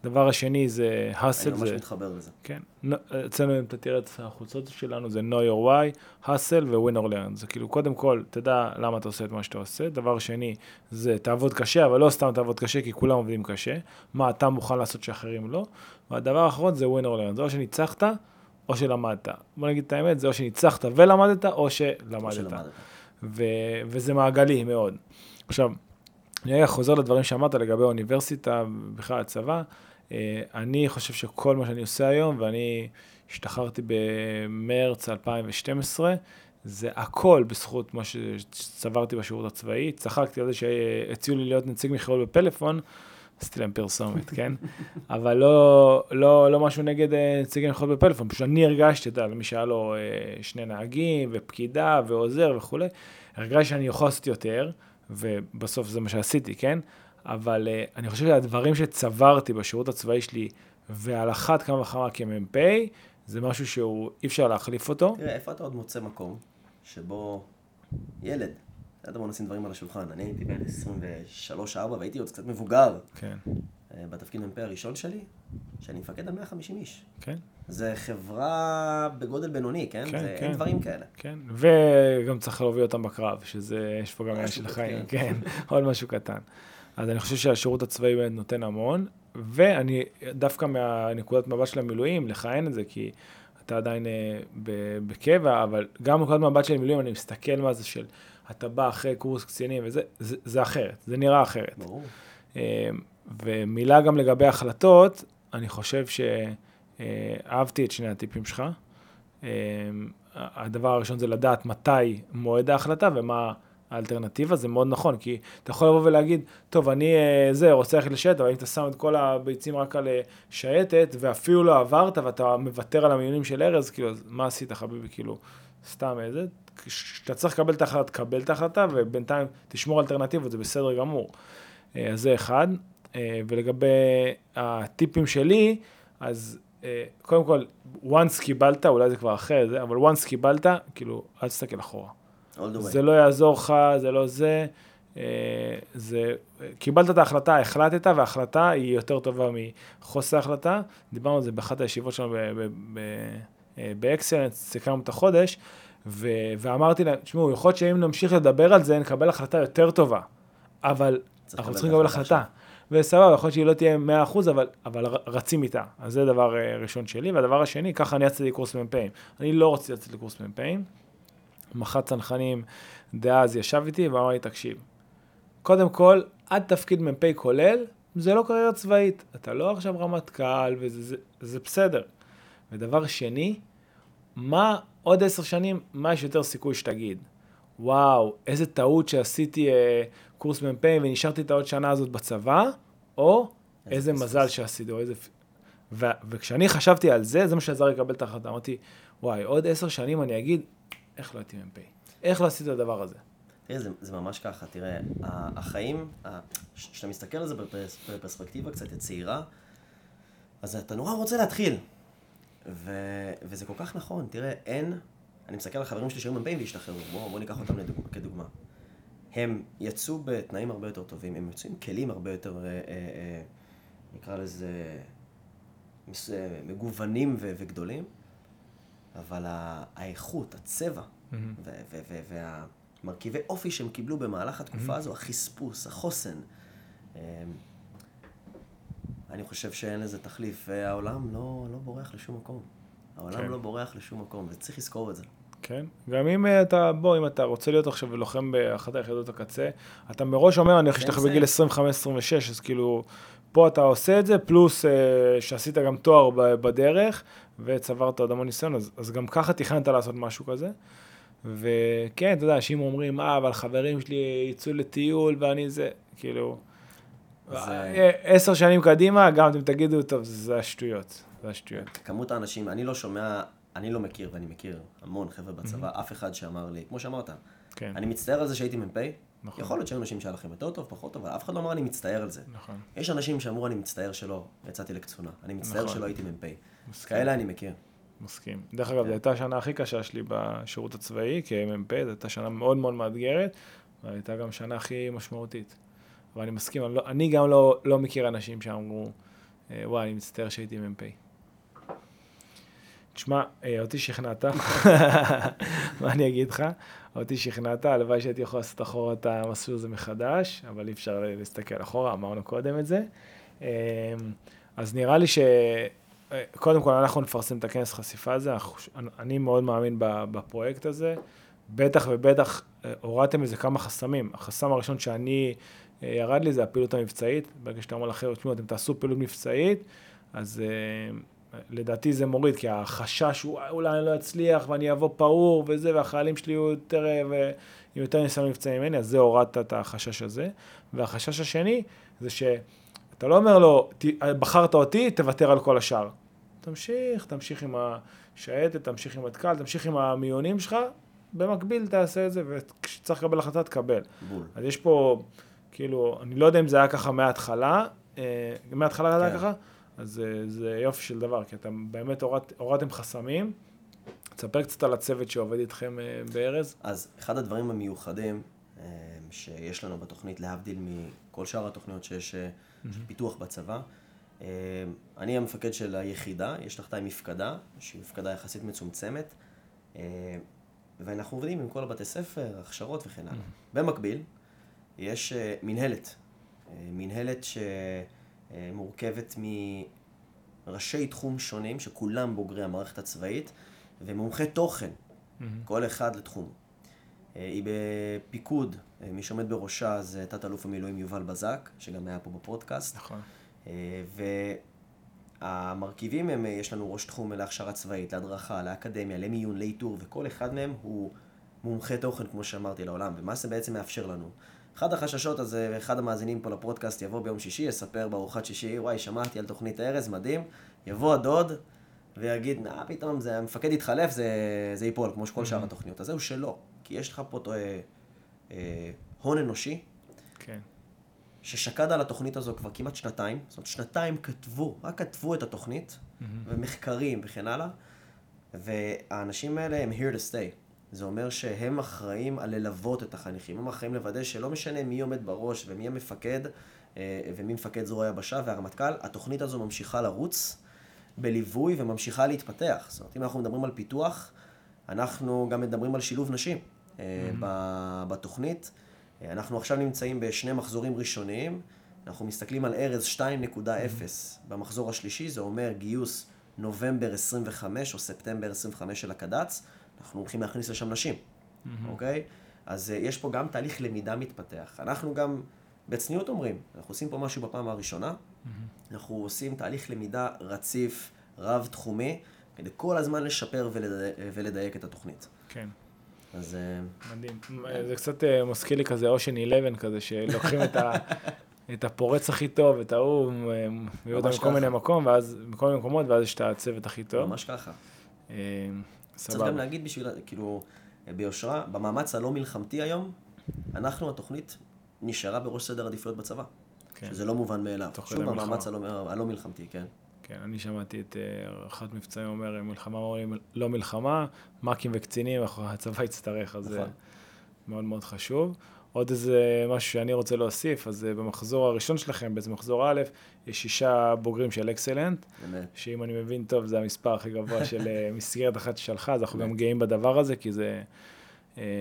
Speaker 1: דבר השני זה hustle,
Speaker 2: אני ממש
Speaker 1: זה,
Speaker 2: מתחבר לזה.
Speaker 1: כן, נו- אצלנו אם אתה תראה את החולצות שלנו זה know your why, hustle ו-win or learn, זה כאילו קודם כל תדע למה אתה עושה את מה שאתה עושה, דבר שני זה תעבוד קשה, אבל לא סתם תעבוד קשה כי כולם עובדים קשה, מה אתה מוכן לעשות שאחרים לא, והדבר האחרון זה win or learn, זה או שניצחת או שלמדת, בוא נגיד את האמת, זה או שניצחת ולמדת או שלמדת,
Speaker 2: שלמדת.
Speaker 1: ו- וזה מעגלי מאוד. עכשיו, אני רגע חוזר לדברים שאמרת לגבי האוניברסיטה, בכלל הצבא. אה, אני חושב שכל מה שאני עושה היום, ואני השתחררתי במרץ 2012, זה הכל בזכות מה שצברתי בשירות הצבאי. צחקתי על זה שהציעו לי להיות נציג מכירות בפלאפון, עשיתי להם פרסומת, כן? (laughs) אבל לא, לא, לא משהו נגד אה, נציגי מכירות בפלאפון, פשוט אני הרגשתי, אתה יודע, למי שהיה לו אה, שני נהגים ופקידה ועוזר וכולי, הרגשתי שאני יכול לעשות יותר, ובסוף זה מה שעשיתי, כן? אבל uh, אני חושב שהדברים שצברתי בשירות הצבאי שלי, ועל אחת כמה וכמה כמ"פ, זה משהו שהוא, אי אפשר להחליף אותו.
Speaker 2: תראה, איפה אתה עוד מוצא מקום שבו ילד, אתה בוא נשים דברים על השולחן, אני הייתי בן 23-4 והייתי עוד קצת מבוגר
Speaker 1: כן,
Speaker 2: אה, בתפקיד מ"פ הראשון שלי, שאני מפקד על 150 איש.
Speaker 1: כן,
Speaker 2: זה חברה בגודל בינוני, כן?
Speaker 1: כן,
Speaker 2: זה,
Speaker 1: כן.
Speaker 2: אין דברים כאלה.
Speaker 1: כן. וגם צריך להוביל אותם בקרב, שזה, יש פה גם עניין
Speaker 2: משהו
Speaker 1: של. חיים, כן, (laughs) עוד משהו קטן. אז אני חושב שהשירות הצבאי באמת נותן המון, ואני דווקא מהנקודת מבט של המילואים, לכהן את זה, כי אתה עדיין אה, בקבע, אבל גם מנקודת מבט של מילואים, אני מסתכל מה זה של, אתה בא אחרי קורס קצינים וזה, זה, זה אחרת, זה נראה אחרת.
Speaker 2: ברור.
Speaker 1: אה, ומילה גם לגבי החלטות, אני חושב שאהבתי את שני הטיפים שלך. אה, הדבר הראשון זה לדעת מתי מועד ההחלטה ומה האלטרנטיבה זה מאוד נכון, כי אתה יכול לבוא ולהגיד, טוב, אני אה, זה, רוצה ללכת לשייטת, אבל אם אתה שם את כל הביצים רק על אה, שייטת, ואפילו לא עברת, ואתה מוותר על המיונים של ארז, כאילו, אז מה עשית, חביבי, כאילו, סתם איזה, כשאתה צריך לקבל את ההחלטה, תקבל את ההחלטה, ובינתיים תשמור אלטרנטיבות, זה בסדר גמור. אה, אז זה אחד. ולגבי הטיפים שלי, אז קודם כל, once קיבלת, אולי זה כבר אחרי זה, אבל once קיבלת, כאילו, אל תסתכל אחורה. זה לא יעזור לך, זה לא זה. אה, זה, קיבלת את ההחלטה, החלטת, וההחלטה היא יותר טובה מחוסר החלטה. דיברנו על זה באחת הישיבות שלנו באקסלנס, אה, סיכמנו את החודש, ו, ואמרתי להם, תשמעו, יכול להיות שאם נמשיך לדבר על זה, נקבל החלטה יותר טובה, אבל אנחנו צריכים לקבל החלטה. וסבבה, יכול להיות שהיא לא תהיה 100%, אבל, אבל רצים איתה. אז זה דבר אה, ראשון שלי. והדבר השני, ככה אני יצאתי לקורס מ"פים. אני לא רציתי לצאת לקורס מ"פים. מח"ט צנחנים דאז ישב איתי ואמר לי, תקשיב, קודם כל, עד תפקיד מ"פ כולל, זה לא קריירה צבאית. אתה לא עכשיו רמטכ"ל, וזה זה, זה בסדר. ודבר שני, מה עוד עשר שנים, מה יש יותר סיכוי שתגיד? וואו, איזה טעות שעשיתי אה, קורס מ"פ ונשארתי את העוד שנה הזאת בצבא, או איזה, איזה מזל שעשיתי, או איזה... ו- וכשאני חשבתי על זה, זה מה שעזר לקבל את ההחלטה. אמרתי, וואי, עוד עשר שנים אני אגיד, איך לא הייתי מ"פ? איך לא עשית את הדבר הזה?
Speaker 2: תראה, זה, זה ממש ככה, תראה, החיים, כשאתה מסתכל על זה בפרספקטיבה קצת צעירה, אז אתה נורא רוצה להתחיל. ו, וזה כל כך נכון, תראה, אין, אני מסתכל על חברים שלי שהיו מ"פים והשתחררו, בואו בוא ניקח אותם לדוג, כדוגמה. הם יצאו בתנאים הרבה יותר טובים, הם יצאו עם כלים הרבה יותר, אה, אה, אה, נקרא לזה, מגוונים ו, וגדולים, אבל האיכות, הצבע, והמרכיבי אופי שהם קיבלו במהלך התקופה הזו, החספוס, החוסן, אמ, אני חושב שאין לזה תחליף, והעולם לא, לא בורח לשום מקום. העולם כן. לא בורח לשום מקום, וצריך לזכור את זה.
Speaker 1: כן, גם אם אתה, בוא, אם אתה רוצה להיות עכשיו לוחם באחת היחידות הקצה, אתה מראש אומר, אני חושב שאתה בגיל 25-26, אז כאילו, פה אתה עושה את זה, פלוס uh, שעשית גם תואר בדרך, וצברת עוד המון ניסיון, אז, אז גם ככה תכננת לעשות משהו כזה. וכן, אתה יודע, אנשים אומרים, אה, אבל חברים שלי יצאו לטיול ואני זה, כאילו. עשר שנים קדימה, גם אתם תגידו, טוב, זה השטויות, זה השטויות.
Speaker 2: כמות האנשים, אני לא שומע, אני לא מכיר, ואני מכיר המון חבר'ה בצבא, אף אחד שאמר לי, כמו שאמרת, כן. אני מצטער על זה שהייתי מ"פ, נכון. יכול להיות שהיו אנשים שהיה לכם יותר טוב, פחות טוב, אבל אף אחד לא אמר אני מצטער על זה. נכון. יש אנשים שאמרו אני מצטער שלא יצאתי לקצונה, אני מצטער נכון. שלא הייתי מ"פ. כאלה אני מכיר.
Speaker 1: מסכים. דרך אגב, זו הייתה השנה הכי קשה שלי בשירות הצבאי, כמ"פ, זו הייתה שנה מאוד מאוד מאתגרת, והייתה גם שנה הכי משמעותית. אבל אני מסכים, אני, לא, אני גם לא, לא מכיר אנשים שאמרו, אה, וואי, אני מצטער שהייתי מ"פ. תשמע, אה, אותי שכנעת, (laughs) מה אני אגיד לך? אותי שכנעת, הלוואי שהייתי יכול לעשות אחורה את המסלול הזה מחדש, אבל אי אפשר להסתכל אחורה, אמרנו קודם את זה. אה, אז נראה לי ש... קודם כל, אנחנו נפרסם את הכנס חשיפה הזה, אני מאוד מאמין בפרויקט הזה. בטח ובטח אה, הורדתם איזה כמה חסמים. החסם הראשון שאני, אה, ירד לי זה הפעילות המבצעית. ברגע שאתה אומר לחבר'ה, תשמעו, אתם תעשו פעילות מבצעית, אז uh, לדעתי זה מוריד, כי החשש הוא אולי אני לא אצליח ואני אבוא פעור וזה, והחיילים שלי יהיו יותר, ועם יותר ניסיון מבצעי ממני, אז זה הורדת את החשש הזה. והחשש השני זה ש... אתה לא אומר לו, בחרת אותי, תוותר על כל השאר. תמשיך, תמשיך עם השייטת, תמשיך עם התק"ל, תמשיך עם המיונים שלך, במקביל תעשה את זה, וכשצריך לקבל החלטה, תקבל. בול. אז יש פה, כאילו, אני לא יודע אם זה היה ככה מההתחלה, אה, מההתחלה זה היה כן. ככה, אז זה, זה יופי של דבר, כי אתם באמת הורד, הורדתם חסמים. תספר קצת על הצוות שעובד איתכם אה, בארז.
Speaker 2: אז אחד הדברים המיוחדים אה, שיש לנו בתוכנית, להבדיל מכל שאר התוכניות שיש mm-hmm. פיתוח בצבא. אה, אני המפקד של היחידה, יש תחתיי מפקדה, שהיא מפקדה יחסית מצומצמת, אה, ואנחנו עובדים עם כל הבתי ספר, הכשרות וכן הלאה. Mm-hmm. במקביל, יש אה, מנהלת, מנהלת שמורכבת מראשי תחום שונים, שכולם בוגרי המערכת הצבאית, ומומחי תוכן, mm-hmm. כל אחד לתחום. היא בפיקוד, מי שעומד בראשה זה תת-אלוף המילואים יובל בזק, שגם היה פה בפודקאסט. נכון. אה, והמרכיבים הם, יש לנו ראש תחום להכשרה צבאית, להדרכה, לאקדמיה, למיון, לאיתור, וכל אחד מהם הוא מומחי תוכן, כמו שאמרתי, לעולם, ומה זה בעצם מאפשר לנו. אחד החששות הזה, ואחד המאזינים פה לפודקאסט יבוא ביום שישי, יספר בארוחת שישי, וואי, שמעתי על תוכנית ארז, מדהים, יבוא הדוד ויגיד, נא, פתאום זה, המפקד יתחלף, זה, זה ייפול, כמו שכל שאר התוכניות. אז זהו שלא, כי יש לך פה אה, אה, הון אנושי,
Speaker 1: כן.
Speaker 2: ששקד על התוכנית הזו כבר כמעט שנתיים, זאת אומרת, שנתיים כתבו, רק כתבו את התוכנית, ומחקרים וכן הלאה, והאנשים האלה הם here to stay. זה אומר שהם אחראים על ללוות את החניכים, הם אחראים לוודא שלא משנה מי עומד בראש ומי המפקד אה, ומי מפקד זרוע היבשה והרמטכ"ל, התוכנית הזו ממשיכה לרוץ בליווי וממשיכה להתפתח. זאת אומרת, אם אנחנו מדברים על פיתוח, אנחנו גם מדברים על שילוב נשים mm-hmm. בתוכנית. אה, אנחנו עכשיו נמצאים בשני מחזורים ראשוניים, אנחנו מסתכלים על ארז 2.0 mm-hmm. במחזור השלישי, זה אומר גיוס נובמבר 25 או ספטמבר 25 של הקד"צ. אנחנו הולכים להכניס לשם נשים, אוקיי? אז uh, יש פה גם תהליך למידה מתפתח. אנחנו גם, בצניעות אומרים, אנחנו עושים פה משהו בפעם הראשונה, אנחנו עושים תהליך למידה רציף, רב-תחומי, כדי כל הזמן לשפר ולדייק, ולדייק את התוכנית.
Speaker 1: כן.
Speaker 2: אז...
Speaker 1: Uh, מדהים. זה קצת uh, מזכיר לי כזה אושן 11 כזה, שלוקחים את ה... (laughs) את הפורץ הכי טוב, את ההוא, מביא אותם מכל מיני מקום, ואז, מכל מיני מקומות, ואז יש את הצוות הכי טוב.
Speaker 2: ממש ככה. צריך גם להגיד בשביל, כאילו, ביושרה, במאמץ הלא מלחמתי היום, אנחנו, התוכנית, נשארה בראש סדר עדיפויות בצבא. כן. שזה לא מובן מאליו. שוב במאמץ הלא, הלא מלחמתי, כן.
Speaker 1: כן, אני שמעתי את אחת מבצעים אומר, מלחמה לא מלחמה, מ"כים וקצינים, הצבא יצטרך, אז זה נכון. מאוד מאוד חשוב. עוד איזה משהו שאני רוצה להוסיף, אז במחזור הראשון שלכם, בעצם מחזור א', יש שישה בוגרים של אקסלנט, שאם אני מבין טוב, זה המספר הכי גבוה של (laughs) מסגרת אחת ששלחה, אז אנחנו גם גאים בדבר הזה, כי זה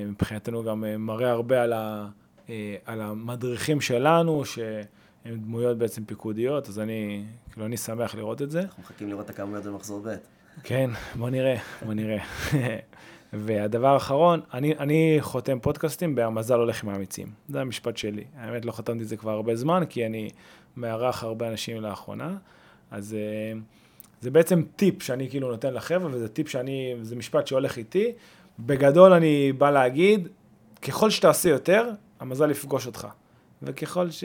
Speaker 1: מבחינתנו גם מראה הרבה על, ה, על המדריכים שלנו, שהם דמויות בעצם פיקודיות, אז אני, כאילו, אני שמח לראות את זה.
Speaker 2: אנחנו מחכים לראות את הכמויות במחזור ב'.
Speaker 1: כן, בוא נראה, בוא נראה. (laughs) והדבר האחרון, אני, אני חותם פודקאסטים ב"המזל הולך עם האמיצים". זה המשפט שלי. האמת, לא חתמתי את זה כבר הרבה זמן, כי אני מארח הרבה אנשים לאחרונה. אז אה, זה בעצם טיפ שאני כאילו נותן לחבר'ה, וזה טיפ שאני, זה משפט שהולך איתי. בגדול אני בא להגיד, ככל שתעשה יותר, המזל יפגוש אותך. וככל ש...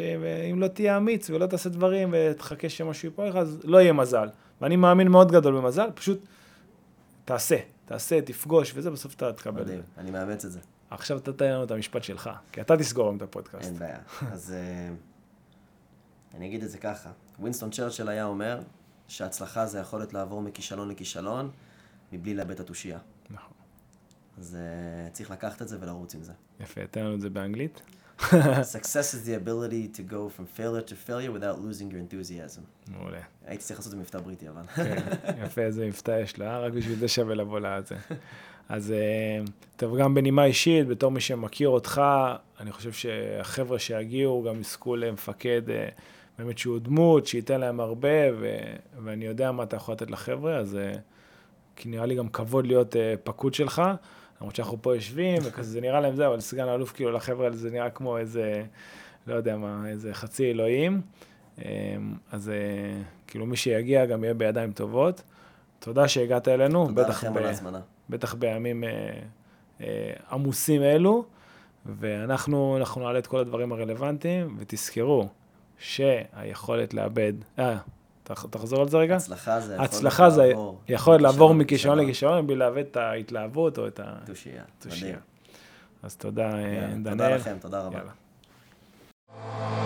Speaker 1: אם לא תהיה אמיץ ולא תעשה דברים ותחכה שמשהו ייפול לך, אז לא יהיה מזל. ואני מאמין מאוד גדול במזל, פשוט תעשה. תעשה, תפגוש, וזה בסוף אתה תקבל.
Speaker 2: מדהים, אני מאמץ את זה.
Speaker 1: עכשיו אתה תתן לנו את המשפט שלך, כי אתה תסגור היום את הפודקאסט.
Speaker 2: אין בעיה. (laughs) אז uh, אני אגיד את זה ככה. ווינסטון צ'רצ'ל היה אומר שהצלחה זה יכולת לעבור מכישלון לכישלון, מבלי לאבד את התושייה.
Speaker 1: נכון.
Speaker 2: אז uh, צריך לקחת את זה ולרוץ עם זה.
Speaker 1: יפה, תן לנו את זה באנגלית. (laughs)
Speaker 2: Success is the ability to go from failure to failure without losing your enthusiasm.
Speaker 1: מעולה.
Speaker 2: הייתי צריך לעשות את זה מבטא בריטי, אבל.
Speaker 1: כן, יפה, איזה מבטא יש לה, רק בשביל זה שווה לבוא לזה. אז אה, טוב, גם בנימה אישית, בתור מי שמכיר אותך, אני חושב שהחבר'ה שיגיעו גם יזכו למפקד אה, באמת שהוא דמות, שייתן להם הרבה, ו- ואני יודע מה אתה יכול לתת לחבר'ה, אז אה, כי נראה לי גם כבוד להיות פקוד שלך. למרות שאנחנו פה יושבים, וכזה זה נראה להם זה, אבל סגן האלוף, כאילו, לחבר'ה האלה זה נראה כמו איזה, לא יודע מה, איזה חצי אלוהים. אמ, אז אה, כאילו, מי שיגיע גם יהיה בידיים טובות. תודה שהגעת אלינו.
Speaker 2: תודה לכם על ההזמנה.
Speaker 1: בטח בימים אה, אה, עמוסים אלו, ואנחנו נעלה את כל הדברים הרלוונטיים, ותזכרו שהיכולת לאבד, אה, תחזור על זה רגע.
Speaker 2: הצלחה זה
Speaker 1: יכול הצלחה לעבור, זה יכול לעבור מכישרון לכישרון בלי לאבד את ההתלהבות או את
Speaker 2: ה... תושייה. תושייה.
Speaker 1: אז תודה, אה, דניאל.
Speaker 2: תודה לכם, תודה רבה. יאללה.